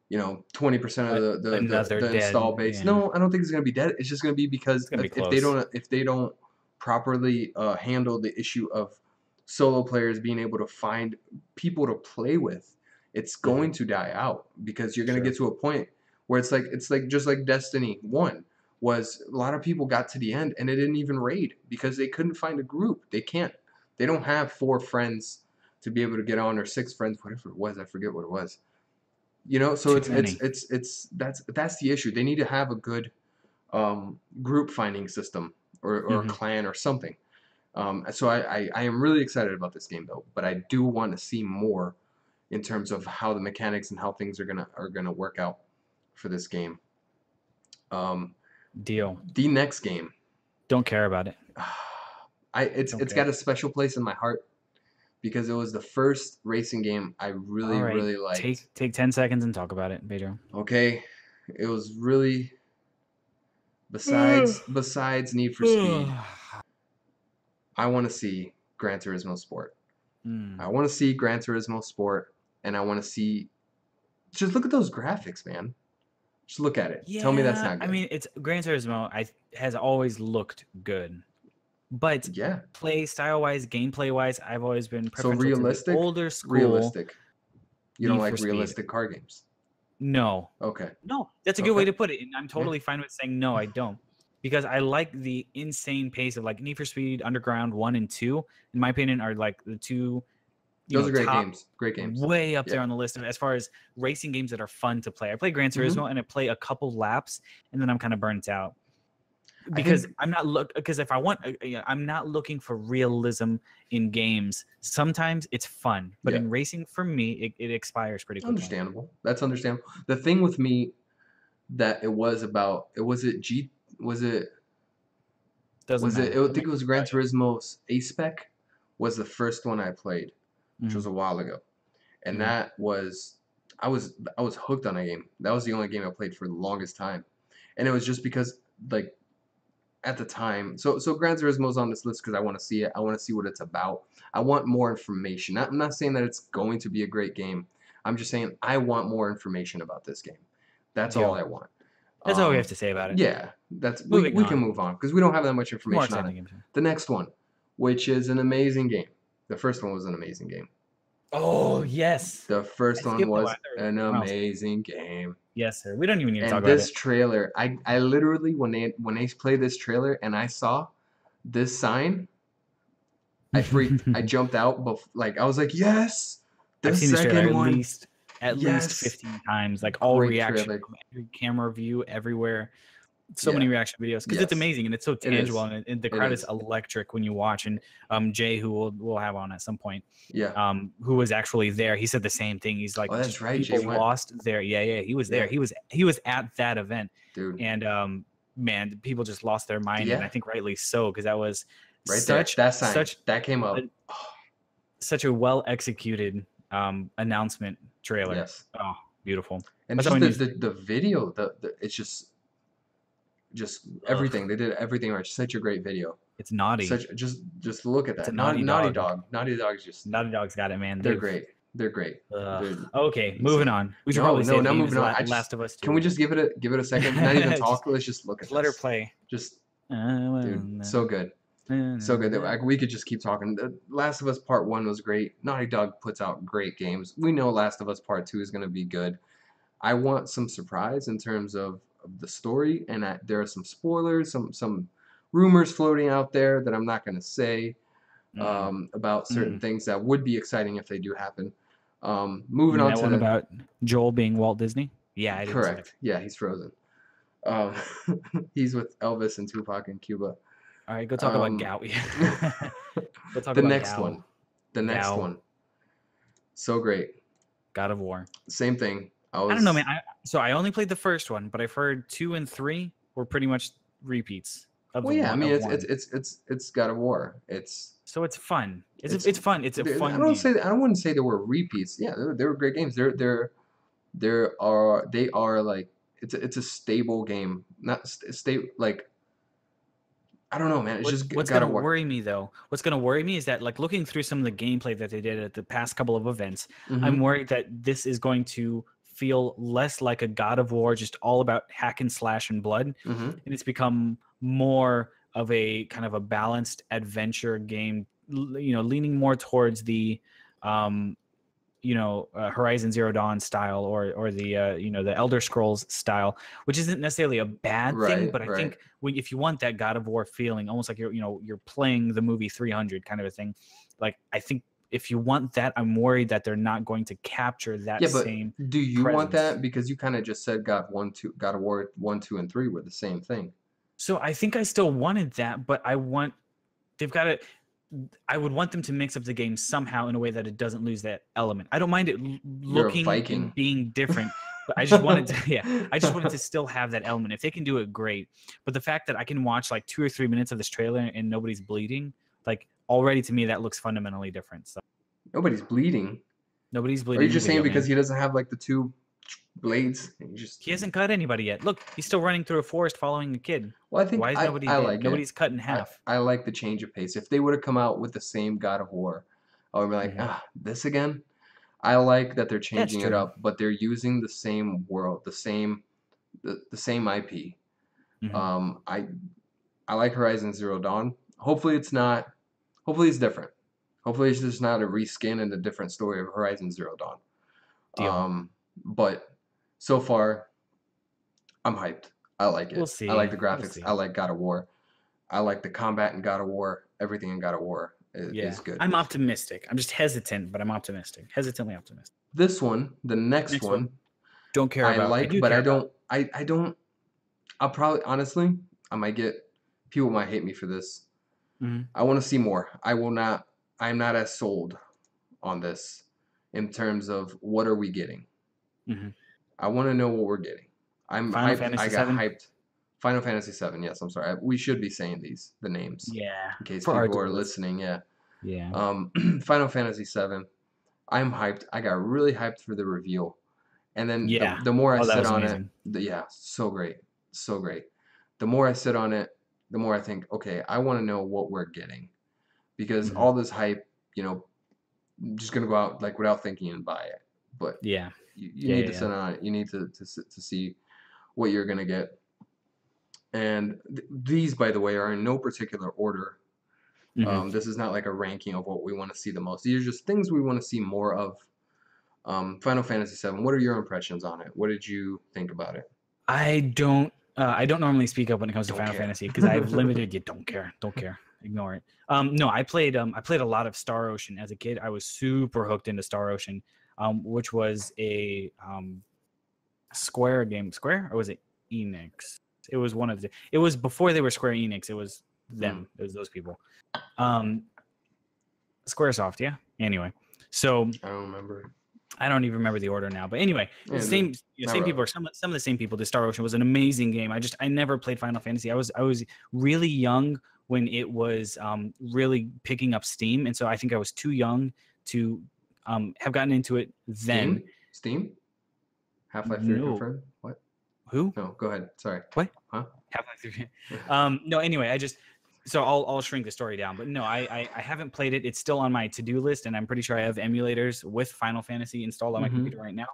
you know, twenty percent of the the, the, the install base. yeah. No, I don't think it's gonna be dead. It's just gonna be because gonna be if, if they don't if they don't properly uh, handle the issue of solo players being able to find people to play with, it's going to die out because you're gonna Mm-hmm. Sure. get to a point where it's like it's like just like Destiny One was a lot of people got to the end and they didn't even raid because they couldn't find a group. They can't. They don't have four friends to be able to get on or six friends, whatever it was. I forget what it was. You know, so it's it's it's it's that's that's the issue. They need to have a good um, group finding system or, or Mhm. a clan or something. Um, so I, I, I am really excited about this game though, but I do want to see more in terms of how the mechanics and how things are gonna are gonna work out for this game. Um, Deal. the next game, Don't care about it. I it's Don't it's care. got a special place in my heart because it was the first racing game I really All right, really liked. Take take ten seconds and talk about it, Pedro. Okay, it was really besides besides Need for Speed. I want to see Gran Turismo Sport. Mm. I want to see Gran Turismo Sport, and I want to see. Just look at those graphics, man. Just look at it. Tell me that's not good. I mean, it's Gran Turismo. I has always looked good, but yeah, play style wise, gameplay wise, I've always been So preferential to the realistic? older school. realistic. You don't like for Speed. realistic car games. No, Okay. no, that's a good way to put it, and I'm totally fine with saying no. I don't because I like the insane pace of like Need for Speed Underground one and two. In my opinion, are like the two. Those know, are great games. Great games. way up there on the list of as far as racing games that are fun to play. I play Gran Mhm. Turismo and I play a couple laps and then I'm kind of burnt out. because think- I'm not look because if I want, uh, I'm not looking for realism in games. Sometimes it's fun, but Yeah. in racing, for me, it, it expires pretty quickly. Understandable. That's understandable. The thing with me that it was about it was it G was it Doesn't was it. I think it was Gran Turismo A Spec was the first one I played, which Mhm. was a while ago, and that was I was I was hooked on a game. That was the only game I played for the longest time, and it was just because like at the time. So so Gran Turismo's on this list because I want to see it. I want to see what it's about. I want more information. I'm not saying that it's going to be a great game. I'm just saying I want more information about this game. That's all I want. That's all we Um, have to say about it. Yeah, that's we, Moving we can on. move on because we don't have that much information on it. The next one, which is an amazing game. The first one was an amazing game. Oh yes, The first I one was one. An amazing game. yes, sir. We don't even need to talk And about this trailer, I I literally when they when they played this trailer and I saw this sign, I freaked. I jumped out, but like I was like, yes, the I've seen this trailer second at one. least at Yes. least 15 times, like all Great reaction, camera view, everywhere. So many reaction videos because it's amazing and it's so tangible is. and, and the crowd is. is. electric when you watch. And um, Jay, who we'll, we'll have on at some point, Yeah, um, who was actually there, he said the same thing. He's like, Oh, that's right, Jay People went. lost their yeah, yeah. He was there. Yeah. He was he was at that event, dude, and um, man, people just lost their mind, and Yeah. I think rightly so because that was right such there. That sign such that came up. a- such a well executed um announcement trailer. yes, Oh, beautiful. and just the, the the video, the, the it's just just everything they did everything right. Such a great video. It's naughty. Such just just look at that. Naughty, Naughty Naughty Dog. Dog. Naughty Dog's just Naughty Dog's got it, man. they're great. They're great. Ugh. They're- Okay, moving on. We should No, probably no, the moving on. Just- Last of Us. Can we just give it a give it a second? Not even Just talk. Let's just look at it. let her play? Just Uh, dude, so good, so good. that, we could just keep talking. The Last of Us Part One was great. Naughty Dog puts out great games. We know Last of Us Part Two is going to be good. I want some surprise in terms of, of the story, and I, there are some spoilers, some some rumors floating out there that I'm not going to say Mm. um, about certain things that would be exciting if they do happen. Um, moving on to one the, about Joel being Walt Disney. Yeah, correct. Yeah, he's frozen. Um, he's with Elvis and Tupac in Cuba. All right, go talk Um, about Gout. go talk the about next Gal, one. The next Gal. one. So great. God of War. Same thing. I, was, I don't know, man. I, so I only played the first one, but I've heard two and three were pretty much repeats. Of Well, yeah. I mean, it's it's it's it's it's God of War. It's. so it's fun. It's it's- it's, fun. It's a fun. I don't game. say I don't want to say they were repeats. Yeah, they were, were great games. They're they're there are they are like it's a, it's a stable game. Not st- stay like. I don't know, man. It's What- just what's gonna War. worry me though? What's gonna worry me is that like looking through some of the gameplay that they did at the past couple of events, Mhm. I'm worried that this is going to feel less like a God of War, just all about hack and slash and blood, Mhm. and it's become more of a kind of a balanced adventure game. You know, leaning more towards the, um, you know, uh, Horizon Zero Dawn style or or the uh, you know the Elder Scrolls style, which isn't necessarily a bad thing, but I right. think when if you want that God of War feeling, almost like you're you know you're playing the movie 300 kind of a thing, like I think if you want that, I'm worried that they're not going to capture that Yeah, but same. Do you want that? Because you kind of just said God one, two, God War one, two, and three were the same thing. So I think I still wanted that, but I want they've got to. I would want them to mix up the game somehow in a way that it doesn't lose that element. I don't mind it l- looking and being different, but I just wanted to. Yeah, I just wanted to still have that element. If they can do it, great. But the fact that I can watch like two or three minutes of this trailer and nobody's bleeding, like already to me that looks fundamentally different. So Nobody's bleeding. nobody's bleeding. Are you just saying because game. he doesn't have like the two blades? You just he hasn't cut anybody yet? Look, he's still running through a forest following a kid. well, I think Why is I, nobody? I like it. nobody's cut in half. I like the change of pace. If they would have come out with the same God of War, I would be like, Mhm. ah, this again. I like that they're changing it up, but they're using the same world, the same, the, the same IP. Mhm. Um, I, I like Horizon Zero Dawn. Hopefully, it's not. Hopefully, it's different. Hopefully, it's just not a reskin and a different story of Horizon Zero Dawn. Deal. Um, but so far, I'm hyped. I like it. We'll see. I like the We'll graphics. I like God of War. I like the combat in God of War. Everything in God of War is, yeah, is good. I'm optimistic. I'm just hesitant, but I'm optimistic. Hesitantly optimistic. this one, the next, Next one, one. Don't care I about. like, do but I don't. I I don't. I'll probably honestly, I might get people might hate me for this. Mhm. I want to see more. I will not. I'm not as sold on this in terms of what are we getting. Mhm. I want to know what we're getting. I'm Final hyped. Fantasy I got VII? hyped. Final Fantasy Seven. Yes, I'm sorry. I- we should be saying these the names Yeah. in case people are listening. Yeah. Yeah. Um, Final Fantasy Seven. I'm hyped. I got really hyped for the reveal, and then the- Yeah. the, more I Oh, sit on amazing. it, the, yeah, so great, so great. The more I sit on it, the more I think, okay, I want to know what we're getting, because Mhm. all this hype, you know, I'm just gonna go out like without thinking and buy it. But Yeah. you, you Yeah, need yeah, to yeah. sit on it. You need to to to see what you're gonna get. And th- these, by the way, are in no particular order. Mhm. Um, this is not like a ranking of what we want to see the most. These are just things we want to see more of. Um, Final Fantasy VII. What are your impressions on it? What did you think about it? I don't. Uh, I don't normally speak up when it comes to Don't Final care. Fantasy because I have limited. You don't care. Don't care. Ignore it. Um, no, I played. Um, I played a lot of Star Ocean as a kid. I was super hooked into Star Ocean, um, which was a um, Square game. Square or was it Enix? It was one of the. It was before they were Square Enix. It was them. It was those people. Um, SquareSoft. Yeah. Anyway, so I don't remember. I don't even remember the order now, but anyway, Yeah, the same the not same people are some some of the same people. The Star Ocean was an amazing game. I just I never played Final Fantasy. I was I was really young when it was um, really picking up steam, and so I think I was too young to um, have gotten into it then. Steam? Steam? Half Life 3 No. confirmed? What? Who? No, go ahead. Sorry. What? Huh? Half-Life 3. um, no, anyway, I just so I'll I'll shrink the story down, but no, I, I I haven't played it. It's still on my to do list, and I'm pretty sure I have emulators with Final Fantasy installed on my Mhm. computer right now.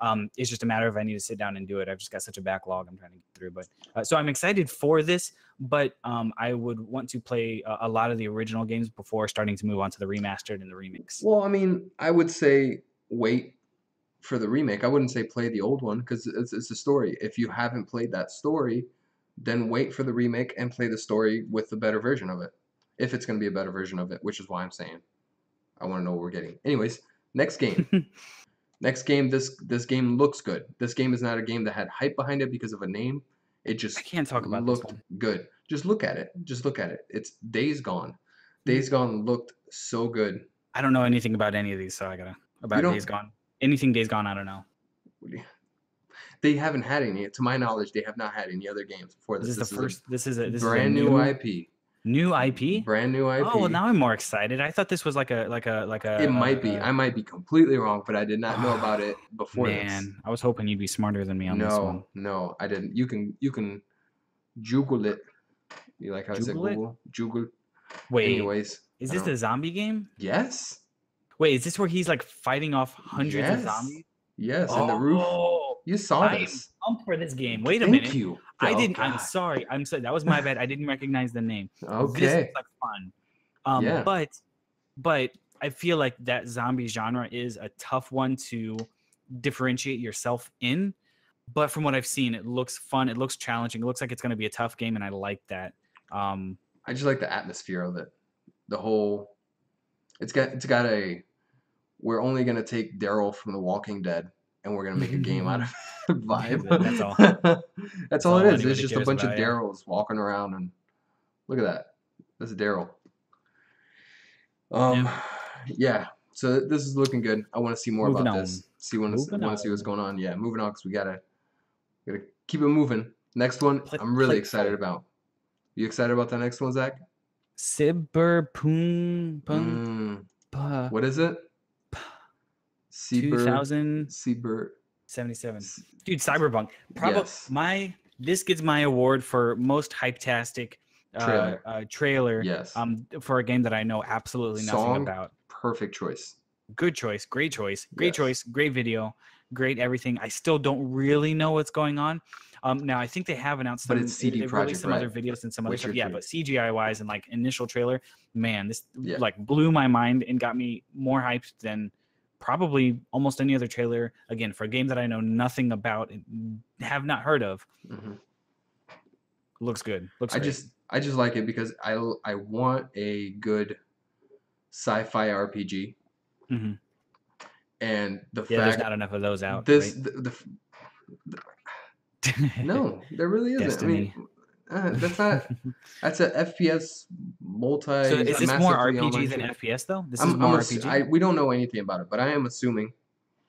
Um, it's just a matter of I need to sit down and do it. I've just got such a backlog I'm trying to get through, but uh, so I'm excited for this. But um, I would want to play a, a lot of the original games before starting to move on to the remastered and the remix. Well, I mean, I would say wait for the remake. I wouldn't say play the old one because it's, it's a story. If you haven't played that story, then wait for the remake and play the story with the better version of it. If it's going to be a better version of it, which is why I'm saying I want to know what we're getting. Anyways, next game. next game. This this game looks good. This game is not a game that had hype behind it because of a name. It just I can't talk about looked good. Just look at it. Just look at it. It's Days Gone. Mm-hmm. Days Gone looked so good. I don't know anything about any of these, so I gotta about Days Gone. Anything Days Gone, I don't know. They haven't had any. To my knowledge, they have not had any other games before This this. is the first. This is a a this brand is a new, IP. New IP. Brand new IP. Oh, well, now I'm more excited. I thought this was like a like a like a. it might be. a- I might be completely wrong, but I did not know about it before man, I was hoping you'd be smarter than me this. on this one. No, no, I didn't. You can you can juggle it. You like how I said? Google? Juggle. Wait, Anyways. is this the zombie game? Yes. Wait, is this where he's like fighting off hundreds yes. of zombies? Yes, in the roof. Oh, You saw I this. pumped for this game. Wait a Thank minute. you. I Oh, didn't. I'm sorry. I'm sorry. That was my bad. I didn't recognize the name. This Okay. looks like fun. Um, Yeah. But, but I feel like that zombie genre is a tough one to differentiate yourself in. But from what I've seen, it looks fun. It looks challenging. It looks like it's going to be a tough game, and I like that. Um, I just like the atmosphere of it. The whole it's got it's got a we're only gonna take Daryl from The Walking Dead and we're gonna make a game out of it vibe. That's all. That's all all it is. It's just a bunch of yeah. Daryls walking around and look at that. That's Daryl. Um yeah. So this is looking good. I want to see more Moving about on. this. See Moving want to see what's going on. Yeah, moving on because we gotta gotta keep it moving. Next one, Play- I'm really play excited forward. about. You excited about the next one, Zach? Cyberpunk Mm, what is it? Seabird. 2077. Seabird. Dude, Cyberpunk. Probably Yes. my this gets my award for most hype-tastic uh, Trailer. uh, trailer Yes. um for a game that I know absolutely nothing Song? about. Perfect choice. Good choice, great choice, great Yes. choice, great video, great everything. I still don't really know what's going on. Um, now I think they have announced But some, it's CD they've released some other videos and some other Witcher stuff. Yeah, but CGI wise and like initial trailer, man, this Yeah. like blew my mind and got me more hyped than probably almost any other trailer. Again, for a game that I know nothing about and have not heard of, hmm looks good. Looks. I great. just I just like it because I I want a good sci-fi RPG, Mhm. and the yeah. There's not enough of those out. this right? the, the f- no, there really isn't. I mean, uh, that's not. That's a FPS multi. so is this more RPG than shooter. FPS though? This I'm- is I'm more RPG. I, we don't know anything about it, but I am assuming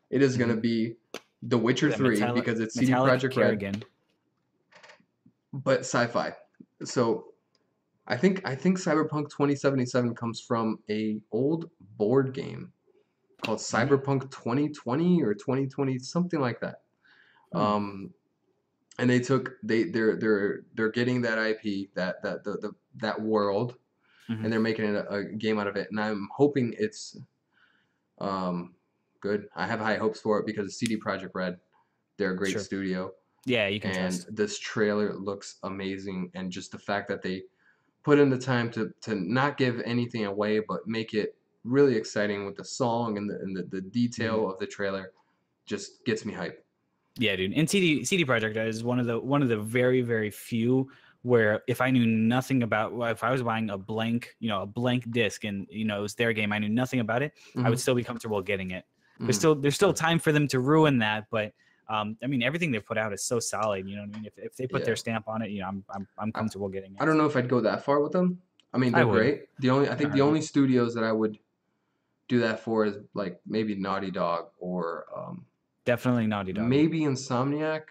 it is going to be The Witcher That Three Metallic- because it's CD Metallic Projekt Red, Kerrigan. but sci-fi. So I think I think Cyberpunk 2077 comes from a old board game called Mm-hmm. Cyberpunk 2020 or 2020 something like that. Hmm. Um, and they took they they're they're they're getting that IP that that the, the that world Mhm. and they're making it a, a game out of it and I'm hoping it's um good. I have high hopes for it because CD Projekt Red. They're a great Sure. studio Yeah, you can and trust. this trailer looks amazing and just the fact that they put in the time to to not give anything away but make it really exciting with the song and the and the, the detail Mm-hmm. of the trailer just gets me hype. Yeah, dude. And CD CD Projekt is one of the one of the very very few where if I knew nothing about if I was buying a blank you know a blank disc and you know it was their game I knew nothing about it I would still be comfortable getting it. There's Mhm. still there's still time for them to ruin that, but um, I mean everything they've put out is so solid. You know what I mean? If, if they put Yeah. their stamp on it, you know I'm I'm, I'm comfortable getting it. I don't know if I'd go that far with them. I mean, I they're would. great. The only I think the Alright. only studios that I would do that for is like maybe Naughty Dog or um, Definitely Naughty Dog. maybe Insomniac.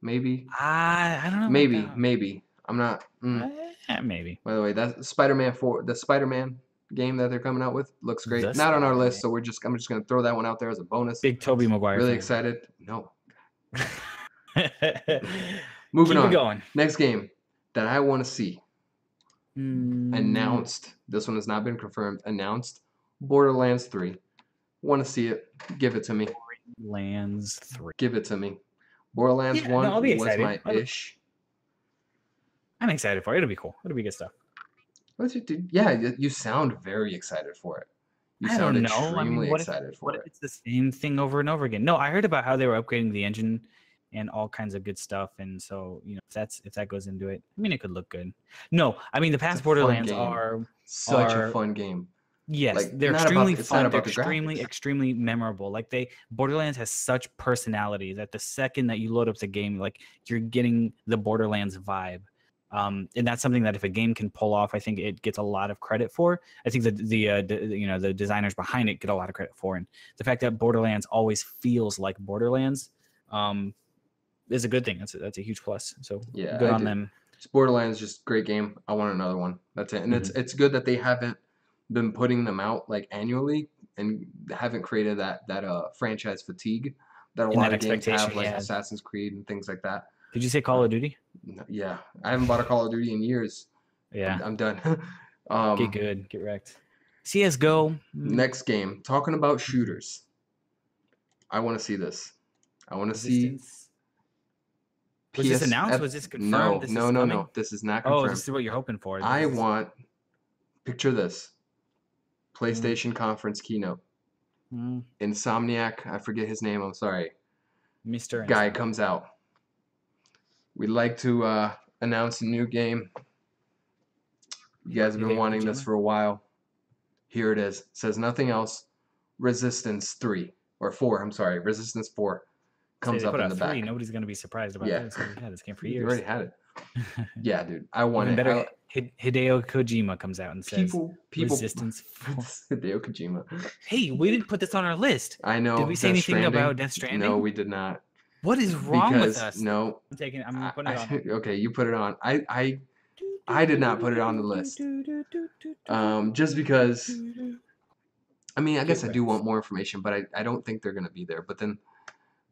Maybe, I I don't know. maybe, maybe. I'm not. mm. Eh, maybe. By the way, that Spider-Man for the Spider-Man game that they're coming out with looks great. The Not on our list, so we're just I'm just gonna throw that one out there as a bonus. Big Tobey Maguire. really fan. excited. No. Moving it on. going. Next game that I want to see Mm, announced. This one has not been confirmed. Announced. Borderlands 3. Want to see it? Give it to me. Lands three. Give it to me. Borderlands Yeah, no, 1 I'll be was excited. my I'll- ish. I'm excited for it. It'll be cool. It'll be good stuff. What's it do? Yeah, you sound very excited for it. You I sound don't know. I mean, extremely what if- excited for What it. if it's the same thing over and over again? No, I heard about how they were upgrading the engine and all kinds of good stuff. And so, you know, if that's if that goes into it, I mean, it could look good. No, I mean, the past Borderlands game. are Such are- a fun game. Yes, Like, they're about- extremely not fun. They're extremely graphics. extremely memorable. Like they Borderlands has such personality that the second that you load up the game, like you're getting the Borderlands vibe. Um, and that's something that if a game can pull off, I think it gets a lot of credit for. I think that the uh, d- you know the designers behind it get a lot of credit for, and the fact that Borderlands always feels like Borderlands um, is a good thing. That's a, that's a huge plus. So Yeah, good I on do. them. It's Borderlands just great game. I want another one. That's it. And it's Mm-hmm. it's good that they haven't been putting them out like annually and haven't created that that uh franchise fatigue that a And lot that of games have, like yeah. Assassin's Creed and things like that. Did you say Call of Duty? No- Yeah, I haven't bought a Call of Duty in years. Yeah. I'm, I'm done. um, Get good. Get wrecked. CS:GO. mm, Next game, talking about shooters. I want to see this. I want to see. Was this announced? F- Was this confirmed? No, This no, no, coming? no. This is not confirmed. Oh, this is what you're hoping for. This I is- want. Picture this. PlayStation conference keynote. Mm, Insomniac, I forget his name. I'm sorry. Mr. Guy Insomniac. comes out. We'd like to uh, announce a new game. You guys have been wanting this for a while. Here it is. Says nothing else. Resistance three or four. I'm sorry. Resistance four comes up in the three, back. Nobody's gonna be surprised about Yeah. this. We've had this game for years. You already had it. Yeah, dude. I want it. better, I- Hideo Kojima comes out and says, people, people. Resistance. four." Hideo Kojima. hey, we didn't put this on our list. I know. Did we say Death anything Stranding. about Death Stranding? No, we did not. What is wrong because with us? no, I'm taking. I'm I, putting it on. I- okay, you put it on. I, I, I did not put it on the list. Um, just because. I mean, I guess I do want more information, but I, I don't think they're gonna be there. But then,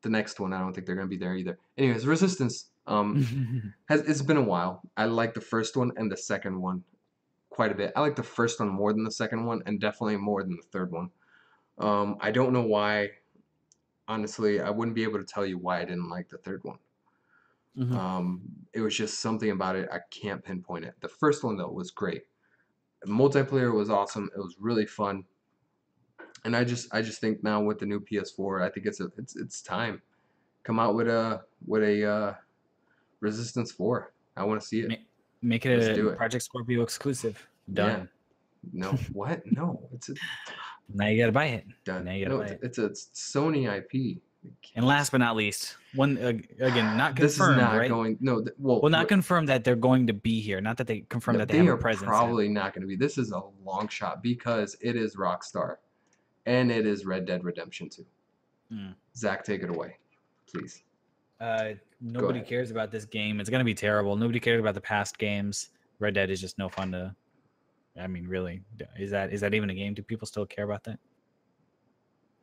the next one, I don't think they're gonna be there either. Anyways, Resistance. Um, has it's been a while. I like the first one and the second one quite a bit. I like the first one more than the second one, and definitely more than the third one. Um, I don't know why. Honestly, I wouldn't be able to tell you why I didn't like the third one. Mhm. Um, it was just something about it. I can't pinpoint it. The first one though was great. Multiplayer was awesome. It was really fun. And I just I just think now with the new PS4, I think it's a it's it's time. Come out with a with a uh, Resistance 4. I want to see it. Ma- Make it Let's a it. Project Scorpio exclusive. Yeah. Done. No, what? No, it's a, Now you gotta buy it. done. Now you gotta No, buy it's, it's a Sony IP. And last but not least, one uh, again not confirmed. this is not right? going. No, th- well, well, not confirmed that they're going to be here. Not that they confirmed no, that they, have are a presence. probably not going to be. This is a long shot because it is Rockstar, and it is Red Dead Redemption 2. Hmm. Zach, take it away, please. Uh, nobody cares about this game. It's gonna be terrible. Nobody cared about the past games. Red Dead is just no fun to. I mean, really, is that is that even a game? Do people still care about that?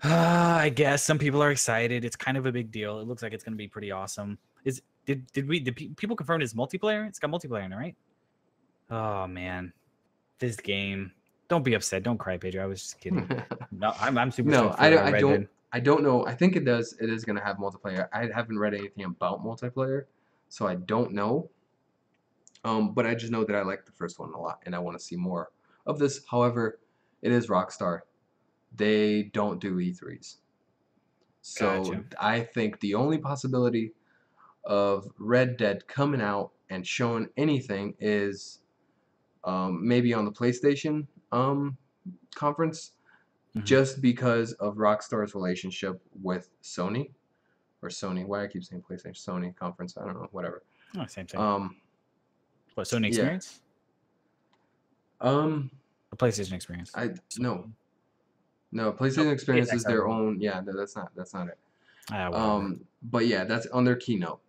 Uh, I guess some people are excited. It's kind of a big deal. It looks like it's gonna be pretty awesome. Is did did we did pe- people confirm it's multiplayer? It's got multiplayer in it, right? Oh man, this game. Don't be upset. Don't cry, Pedro. I was just kidding. No, I'm I'm super. No, I don't- I don't- Dead. I don't know. I think it does. It is going to have multiplayer. I haven't read anything about multiplayer, so I don't know. Um, but I just know that I like the first one a lot, and I want to see more of this. However, it is Rockstar. They don't do E3s. So Gotcha. I think the only possibility of Red Dead coming out and showing anything is um, maybe on the PlayStation um, conference Mhm. just because of Rockstar's relationship with Sony or Sony. Why I keep saying PlayStation, Sony conference. I don't know, whatever. Oh, same thing. Um, what Sony yeah. experience? um, The PlayStation experience. I no, no. PlayStation Experience is their own. Yeah, no, that's not that's not it. Ah. Um, but yeah, that's on their keynote.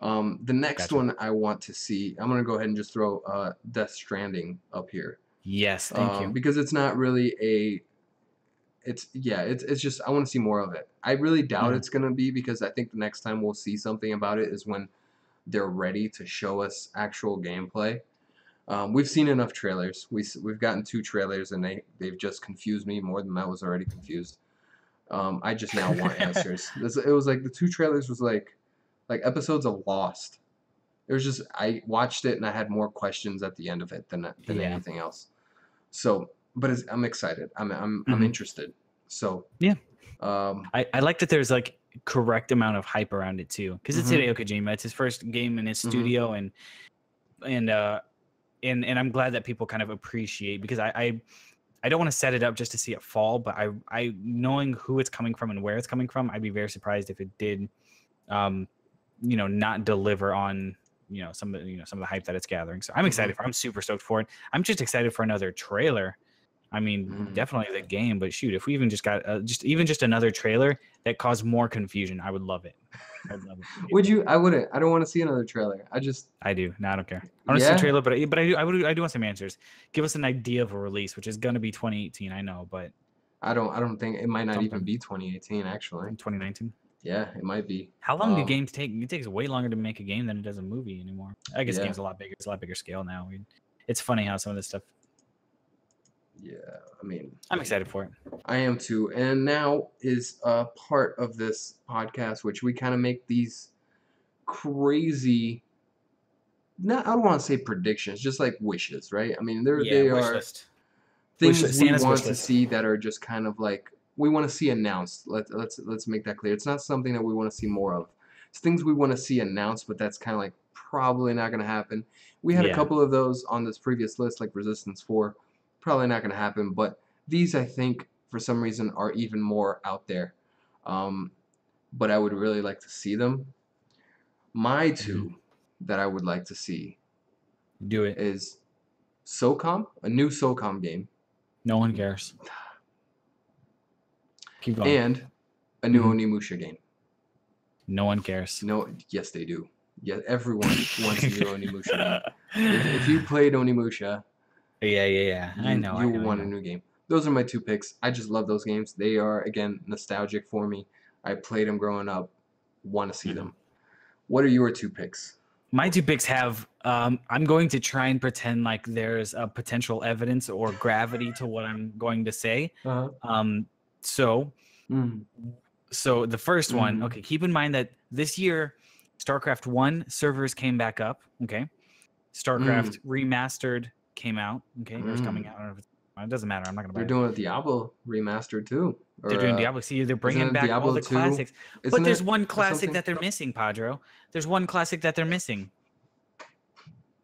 Um, the next Gotcha. one I want to see, I'm gonna go ahead and just throw uh, Death Stranding up here. yes, thank um, you. Because it's not really a. It's yeah. It's it's just I want to see more of it. I really doubt Mhm. it's gonna be because I think the next time we'll see something about it is when they're ready to show us actual gameplay. Um, we've seen enough trailers. We we've gotten two trailers and they they've just confused me more than I was already confused. Um, I just now want answers. This, it was like the two trailers was like like episodes of Lost. It was just I watched it and I had more questions at the end of it than than Yeah. anything else. So, but it's, I'm excited. I'm I'm I'm Mhm. interested. So Yeah. Um, I, I like that there's like correct amount of hype around it too, because it's Mhm. Hideo Kojima. It's his first game in his Mhm. studio, and and uh, and and I'm glad that people kind of appreciate because I I, I don't want to set it up just to see it fall, but I I knowing who it's coming from and where it's coming from, I'd be very surprised if it did, um, you know, not deliver on you know some of the, you know some of the hype that it's gathering. So I'm excited for. I'm super stoked for it. I'm just excited for another trailer. I mean, Mhm. definitely the game, but shoot, if we even just got uh, just even just another trailer that caused more confusion, I would love it. I'd love it. would you? I wouldn't. I don't want to see another trailer. I just I do. No, I don't care. I want to see a trailer, but I, but I do. I would. I do want some answers. Give us an idea of a release, which is gonna be 2018. I know, but I don't. I don't think it might not even be 2018. Actually, 2019. yeah, it might be. How long do Um, games take? It takes way longer to make a game than it does a movie anymore. I guess Yeah. games a lot bigger. It's a lot bigger scale now. It's funny how some of this stuff. Yeah, I mean, I'm excited for it. I am too. And now is a part of this podcast, which we kind of make these crazy. Not, I don't want to say predictions, just like wishes, right? I mean, they're, they are list. things list, we want to list. see that are just kind of like we want to see announced. Let, let's let's make that clear. It's not something that we want to see more of. It's things we want to see announced, but that's kind of like probably not going to happen. We had a couple of those on this previous list, like Resistance 4. Probably not going to happen, but these I think for some reason are even more out there. Um, but I would really like to see them. My 2 that I would like to see Do it. is SOCOM, a new SOCOM game, No one cares. Keep going. and a new Mhm. Onimusha game. no one cares. No, yes they do. Yeah, everyone wants a new Onimusha. If, if you played Onimusha, Yeah, yeah, yeah. I you, know. I you know, I want know. a new game. Those are my two picks. I just love those games. They are again nostalgic for me. I played them growing up. Want to see Mhm. them. What are your two picks? My two picks have. Um, I'm going to try and pretend like there's a potential evidence or gravity to what I'm going to say. Uh-huh. Um, so, Mm. so the 1st one. Mhm. Okay, keep in mind that this year, StarCraft One servers came back up. Okay, StarCraft remastered came out. Okay, or it's coming Mm. out. I don't know if it's- It doesn't matter. I'm not gonna buy They're it. doing a Diablo remastered too. They're doing uh, Diablo. See, they're bringing back all Diablo the 2? classics. isn't But there's one classic something? that they're missing, Padro. There's one classic that they're missing.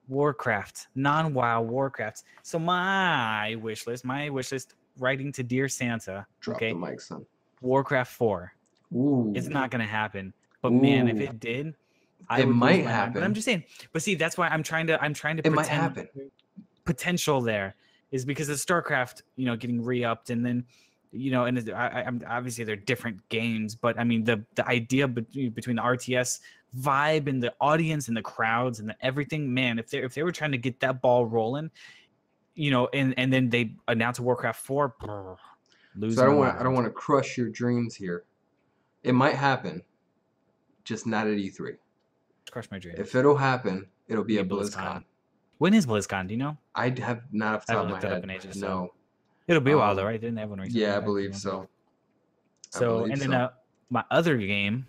Warcraft, non-WoW Warcraft. So my wish list, my wish list, writing to dear Santa. Drop okay, the mic, son. Warcraft Four. Ooh. It's not to happen. But man, if it did, I It might mind. But I'm just saying. But see, that's why I'm trying to. I'm trying to. It might pretend happen. Potential there is because of StarCraft, you know, getting re-upped, and then, you know, and I, I- I'm obviously they're different games, but I mean the the idea between between the RTS vibe and the audience and the crowds and the everything, man, if they if they were trying to get that ball rolling, you know, and and then they announce a Warcraft four, brr, lose. So I don't want I don't want to crush your dreams here. It might happen, just not at E3. crush my dreams. If it'll happen, it'll be Be at BlizzCon. BlizzCon. When is BlizzCon? Do you know? I have not off the I top haven't of my looked that up in ages, so- no. It'll be a while though, Um, right? Didn't have one recently? Yeah, I believe so. I So believe and then so. uh, my other game,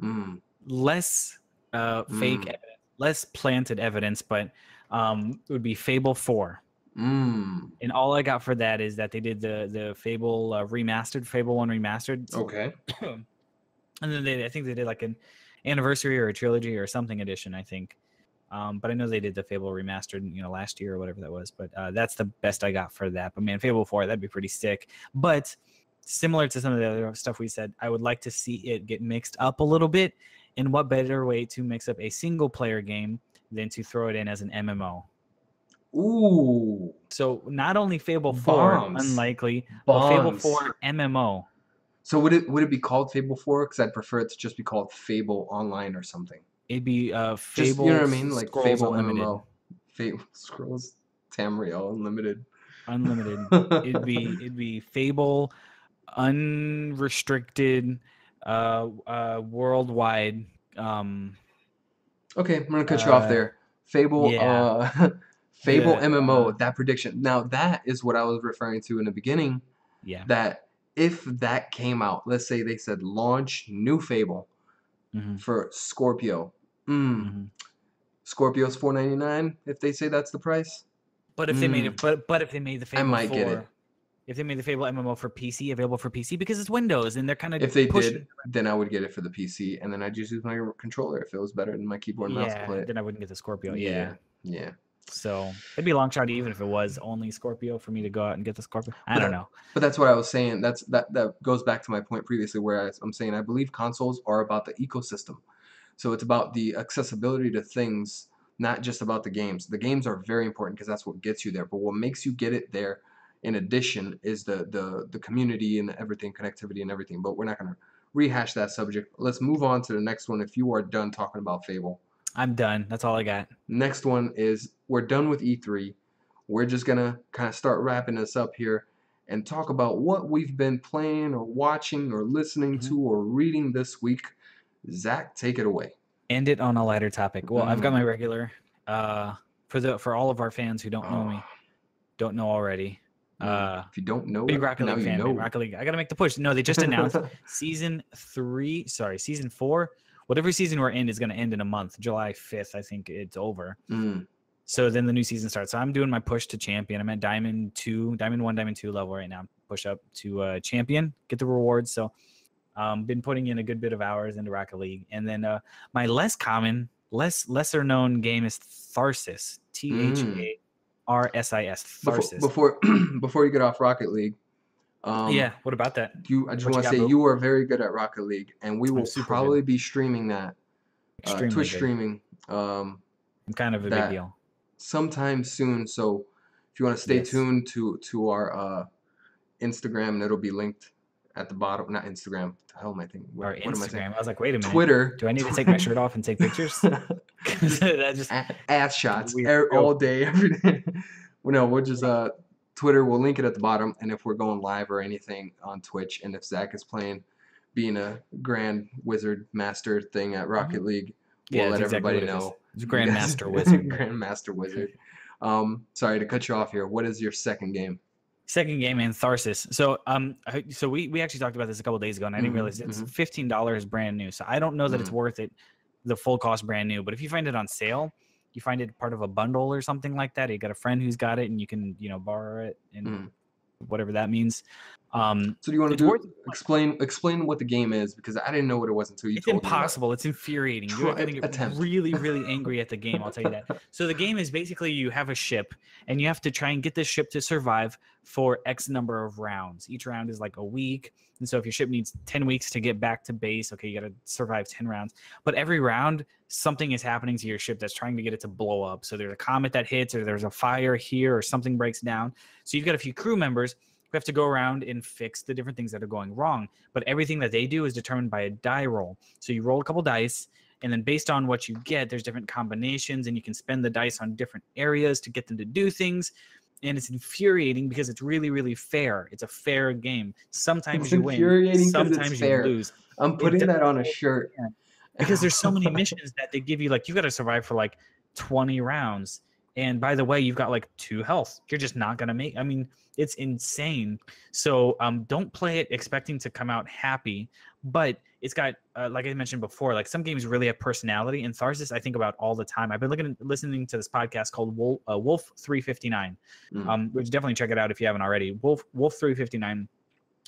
Mm, less uh, fake, Mm. evidence, less planted evidence, but um, it would be Fable Four. mm. And all I got for that is that they did the the Fable uh, remastered, Fable One remastered. So- Okay. and then they, I think they did like an anniversary or a trilogy or something edition. I think. Um, but I know they did the Fable remastered, you know, last year or whatever that was. But uh, that's the best I got for that. But man, Fable Four, that'd be pretty sick. But similar to some of the other stuff we said, I would like to see it get mixed up a little bit. And what better way to mix up a single player game than to throw it in as an MMO? Ooh. So not only Fable Four, Bombs. unlikely, but Fable Four MMO. So would it would it be called Fable 4? Because I'd prefer it to just be called Fable Online or something. It'd be uh, Just, Fable. you know what I mean? Like Scrolls Fable Unlimited. MMO. Fable Scrolls Tamriel Unlimited. Unlimited. it'd be it'd be Fable, unrestricted, uh, uh, worldwide. Um, Okay, I'm gonna cut you off Uh, there. Fable, yeah. uh, Fable Yeah, MMO. uh, that prediction. Now that is what I was referring to in the beginning. yeah. That if that came out, let's say they said launch new Fable mhm, for Scorpio. Mm, mhm. Scorpio's 4.99. If they say that's the price, But if they made it, but but if they made the Fable, Mm. might get it. If they made the Fable MMO for PC available for PC because it's Windows and they're kind of if they pushing, did, then I would get it for the PC, and then I'd just use my controller if it was better than my keyboard and mouse to yeah, play it. then I wouldn't get the Scorpio. Yeah. yeah, yeah. So it'd be a long shot even if it was only Scorpio for me to go out and get the Scorpio. I But don't I- know. But that's what I was saying. That's that that goes back to my point previously, where I, I'm saying I believe consoles are about the ecosystem. So it's about the accessibility to things, not just about the games. The games are very important because that's what gets you there. But what makes you get it there, in addition, is the the the community and everything, connectivity and everything. But we're not gonna rehash that subject. Let's move on to the next one. If you are done talking about Fable. I'm done. That's all I got. Next one is we're done with E3. We're just gonna kind of start wrapping this up here and talk about what we've been playing or watching or listening Mhm. to or reading this week. Zach, take it away. End it on a lighter topic. Well, I've got Mm. my regular. Uh, for the for all of our fans who don't know me, Oh, don't know already. mm. Uh, if you don't know, big Rocket League you fan. know. man. Rocket League. I gotta make the push. No, they just announced season three. Sorry, season four. Whatever season we're in is gonna end in a month. July fifth, I think it's over. Mm, So then the new season starts. So I'm doing my push to champion. I'm at diamond two, diamond one, diamond two level right now. Push up to uh, champion, get the rewards. So um, been putting in a good bit of hours into Rocket League. And then uh, my less common, less lesser known game is Tharsis. T H A R S I S. before, Tharsis. before before you get off Rocket League, um, yeah. What about that? you I just want to say you are very good at Rocket League, and we will super good. probably be streaming that uh, Twitch good. streaming. Um, I'm kind of a big deal. sometime soon. So if you want to stay Yes. tuned to to our uh, Instagram, and it'll be linked at the bottom. Not Instagram. The hell am I thinking? What, Or what am I? Instagram. I, was like, wait a minute. Twitter. Do I need to take my shirt off and take pictures? that just ass shots er- all day, every day. no, we'll just uh, Twitter. We'll link it at the bottom, and if we're going live or anything on Twitch, and if Zach is playing, being a Grand Wizard Master thing at Rocket League, we'll Mm-hmm. yeah, let exactly everybody it is. know. It's You Grandmaster guys- Wizard. Grandmaster Wizard. Um, sorry to cut you off here. What is your second game? Second game in Tharsis. So um so we we actually talked about this a couple days ago and I didn't Mhm, realize it's mhm. fifteen dollars brand new. So I don't know that it's Mhm. worth it the full cost brand new, but if you find it on sale, you find it part of a bundle or something like that. You got a friend who's got it and you can, you know, borrow it and Mhm. whatever that means. Um, So do you want to do worth- explain explain what the game is because I didn't know what it was until you it's told me. about impossible. It's infuriating. You're Try- going to get really, really angry at the game. I'll tell you that. So the game is basically you have a ship and you have to try and get this ship to survive for X number of rounds. Each round is like a week. And so if your ship needs 10 weeks to get back to base, okay, you got to survive 10 rounds. But every round, something is happening to your ship that's trying to get it to blow up. So there's a comet that hits, or there's a fire here, or something breaks down. So you've got a few crew members who have to go around and fix the different things that are going wrong. But everything that they do is determined by a die roll. So you roll a couple dice, and then based on what you get, there's different combinations, and you can spend the dice on different areas to get them to do things. And it's infuriating because it's really, really fair. It's a fair game. Sometimes It's you win, sometimes you lose I'm putting does- that on a shirt. Because there's so many missions that they give you like you got to survive for like 20 rounds and by the way you've got like two health you're just not to make i mean it's insane. So um don't play it expecting to come out happy but it's got uh, like i mentioned before like some games really have personality. And tharsis i think about all the time. I've been looking listening to this podcast called wolf, uh, wolf 359 Mm. um which definitely check it out if you haven't already. Wolf wolf 359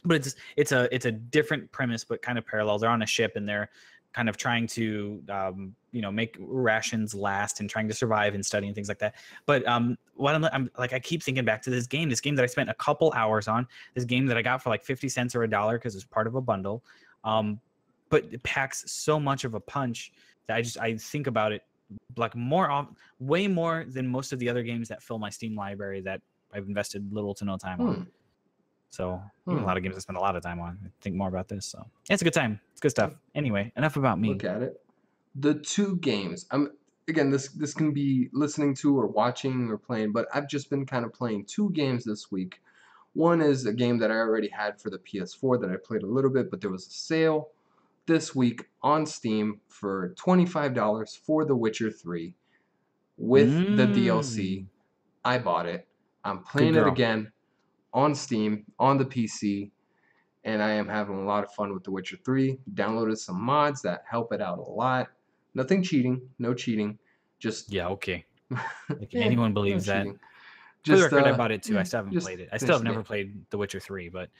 but it's it's a it's a different premise but kind of parallel they're on a ship and they're kind of trying to um, you know make rations last and trying to survive and study and things like that but um what I'm, I'm like i keep thinking back to this game this game that i spent a couple hours on this game that i got for like 50 cents or a dollar because it's part of a bundle um but it packs so much of a punch that i just i think about it like more off way more than most of the other games that fill my steam library that i've invested little to no time on Hmm. So Hmm. a lot of games I spend a lot of time on. I think more about this. So yeah, it's a good time. It's good stuff. Anyway, enough about me. Look at it. The two games. I'm again. This this can be listening to or watching or playing, but I've just been kind of playing two games this week. One is a game that I already had for the PS4 that I played a little bit, but there was a sale this week on Steam for $25 for The Witcher 3 with the DLC. Mm. I bought it. I'm playing it again on Steam, on the PC, and I am having a lot of fun with The Witcher 3. Downloaded some mods that help it out a lot. Nothing cheating, no cheating. Just Yeah, okay. If Yeah, anyone no believes that. cheating. For the Just record, I uh, bought it too. I still haven't played it. I still have never game. played The Witcher 3, but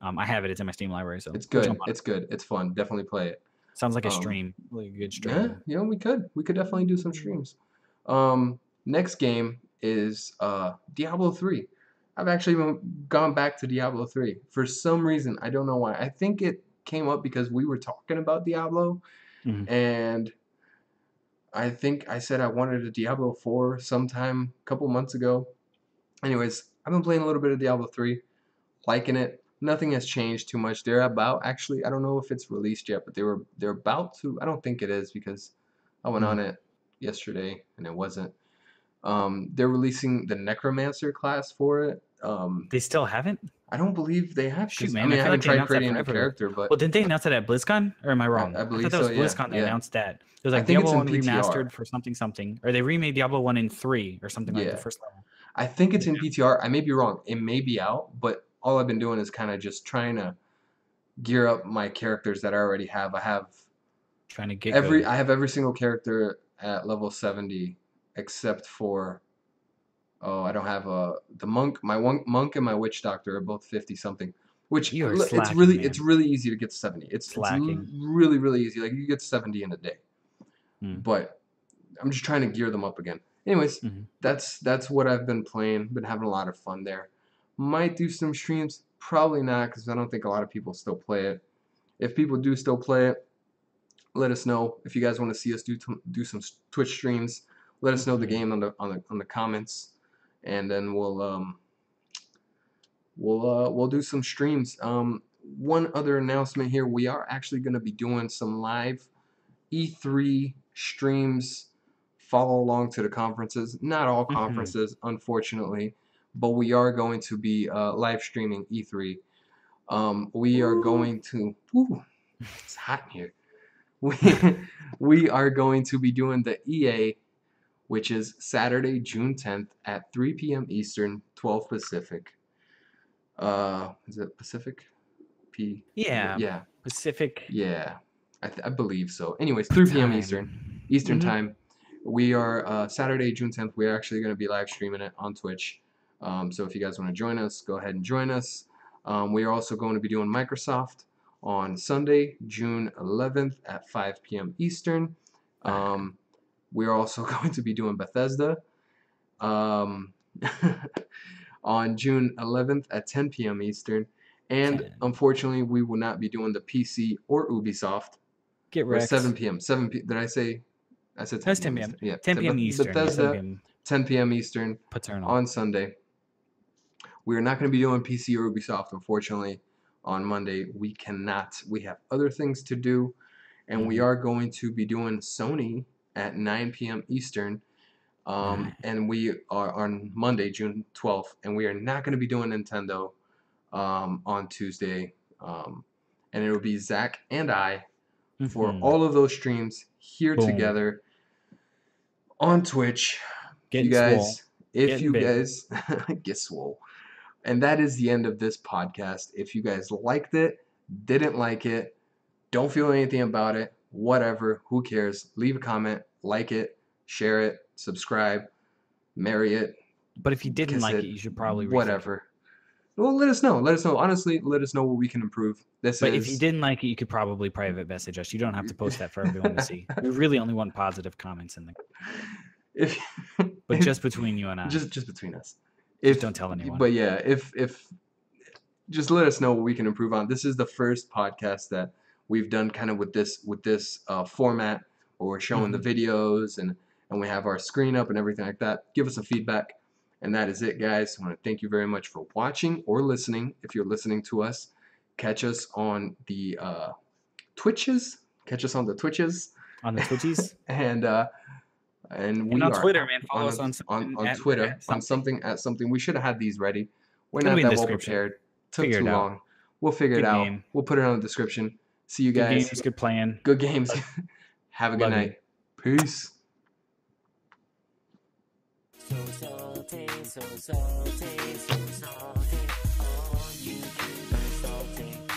um, I have it. It's in my Steam library. So It's good. it. It's good. It's fun. Definitely play it. sounds like a um, stream. Like a good stream. Yeah, yeah, we could. We could definitely do some streams. Um, next game is uh Diablo 3. I've actually gone back to Diablo 3 for some reason. I don't know why. I think it came up because we were talking about Diablo, Mhm. and I think I said I wanted a Diablo 4 sometime a couple months ago. Anyways, I've been playing a little bit of Diablo 3, liking it. Nothing has changed too much. They're about actually, I don't know if it's released yet, but they were they're about to. I don't think it is because I went on it yesterday and it wasn't. Um, they're releasing the Necromancer class for it. Um, They still haven't? I don't believe they have. Shoot, man, I mean, I I, haven't like they tried creating a character, but Well, didn't they announce that at BlizzCon? Or am I wrong? I believe thought that was so, yeah, BlizzCon that yeah. announced that. It was like Diablo 1 remastered for something something. Or they remade Diablo 1 in 3 or something like the first level. I think it's in PTR. I may be wrong. It may be out, but all I've been doing is kind of just trying to gear up my characters that I already have. I have Trying to get every good. I have every single character at level 70 except for oh, I don't have a the monk. My one, monk and my witch doctor are both 50 something. Which You are l- it's really man. it's really easy to get to 70. It's, it's Slacking. really really easy. Like you get 70 in a day. Hmm. But I'm just trying to gear them up again. Anyways, Mhm. that's that's what I've been playing. Been having a lot of fun there. Might do some streams, probably not, because I don't think a lot of people still play it. If people do still play it, let us know. If you guys want to see us do t- do some Twitch streams, let us know the Mhm. game on the on the on the comments, and then we'll um we'll uh we'll do some streams. Um, one other announcement here: we are actually going to be doing some live E3 streams. Follow along to the conferences. Not all Mhm. conferences, unfortunately, but we are going to be uh, live streaming E3. Um, we are going to. Ooh, it's hot in here. We we are going to be doing the EA, which is Saturday, June 10th at 3 p.m. Eastern, 12 Pacific. Uh, is it Pacific? P. Yeah. Yeah. Pacific. Yeah. I, th- I believe so. Anyways, 3 p.m. time. Eastern. Eastern Mhm. time. We are uh, Saturday, June 10th. We're actually going to be live streaming it on Twitch. Um, so if you guys want to join us, go ahead and join us. Um, we are also going to be doing Microsoft on Sunday, June 11th at 5 p.m. Eastern. Um, we are also going to be doing Bethesda um, on June 11th at 10 p.m. Eastern. And 10. unfortunately, we will not be doing the PC or Ubisoft Get wrecked. 7 p.m. 7 p. Did I say? I said 10 That's 10 p.m. Yeah, 10 p.m. Eastern. Bethesda, p.m. 10 p.m. Eastern Paternal. on Sunday. We are not going to be doing PC or Ubisoft, unfortunately, on Monday. We cannot. We have other things to do, and we Mhm. are going to be doing Sony at 9 p.m. Eastern. Um, Nice. and we are on Monday, June 12th, and we are not going to be doing Nintendo um, on Tuesday. Um, and it will be Zach and I for Mhm. all of those streams here Boom. together on Twitch Getting you guys, swole. if Getting you big. guys get swole. And that is the end of this podcast. If you guys liked it, didn't like it, don't feel anything about it, whatever, who cares? Leave a comment, like it, share it, subscribe, marry it, But if you didn't like it, it, you should probably it. whatever. Well, let us know. Let us know. Honestly, let us know what we can improve. This But is if you didn't like it, you could probably private message us. You don't have to post that for everyone to see. We really only want positive comments in the. if but just between you and I. just just between us. Just If don't tell anyone. But yeah, if if just let us know what we can improve on. This is the first podcast that we've done kind of with this with this uh, format where we're showing Mm-hmm. the videos and and we have our screen up and everything like that. Give us some feedback. And that is it, guys. I want to thank you very much for watching or listening. If you're listening to us, catch us on the uh, Twitches. Catch us on the Twitches on the twitches and uh, and we on are Twitter, man. Follow on, us on on, something on Twitter at on something. something at something. We should have had these ready. We're not that well prepared. Took too long. We'll figure Good it out. game. We'll put it on the description. See you Good guys. games, good plan. Good games. have a good Love you. night. Peace. So salty, so salty, so salty.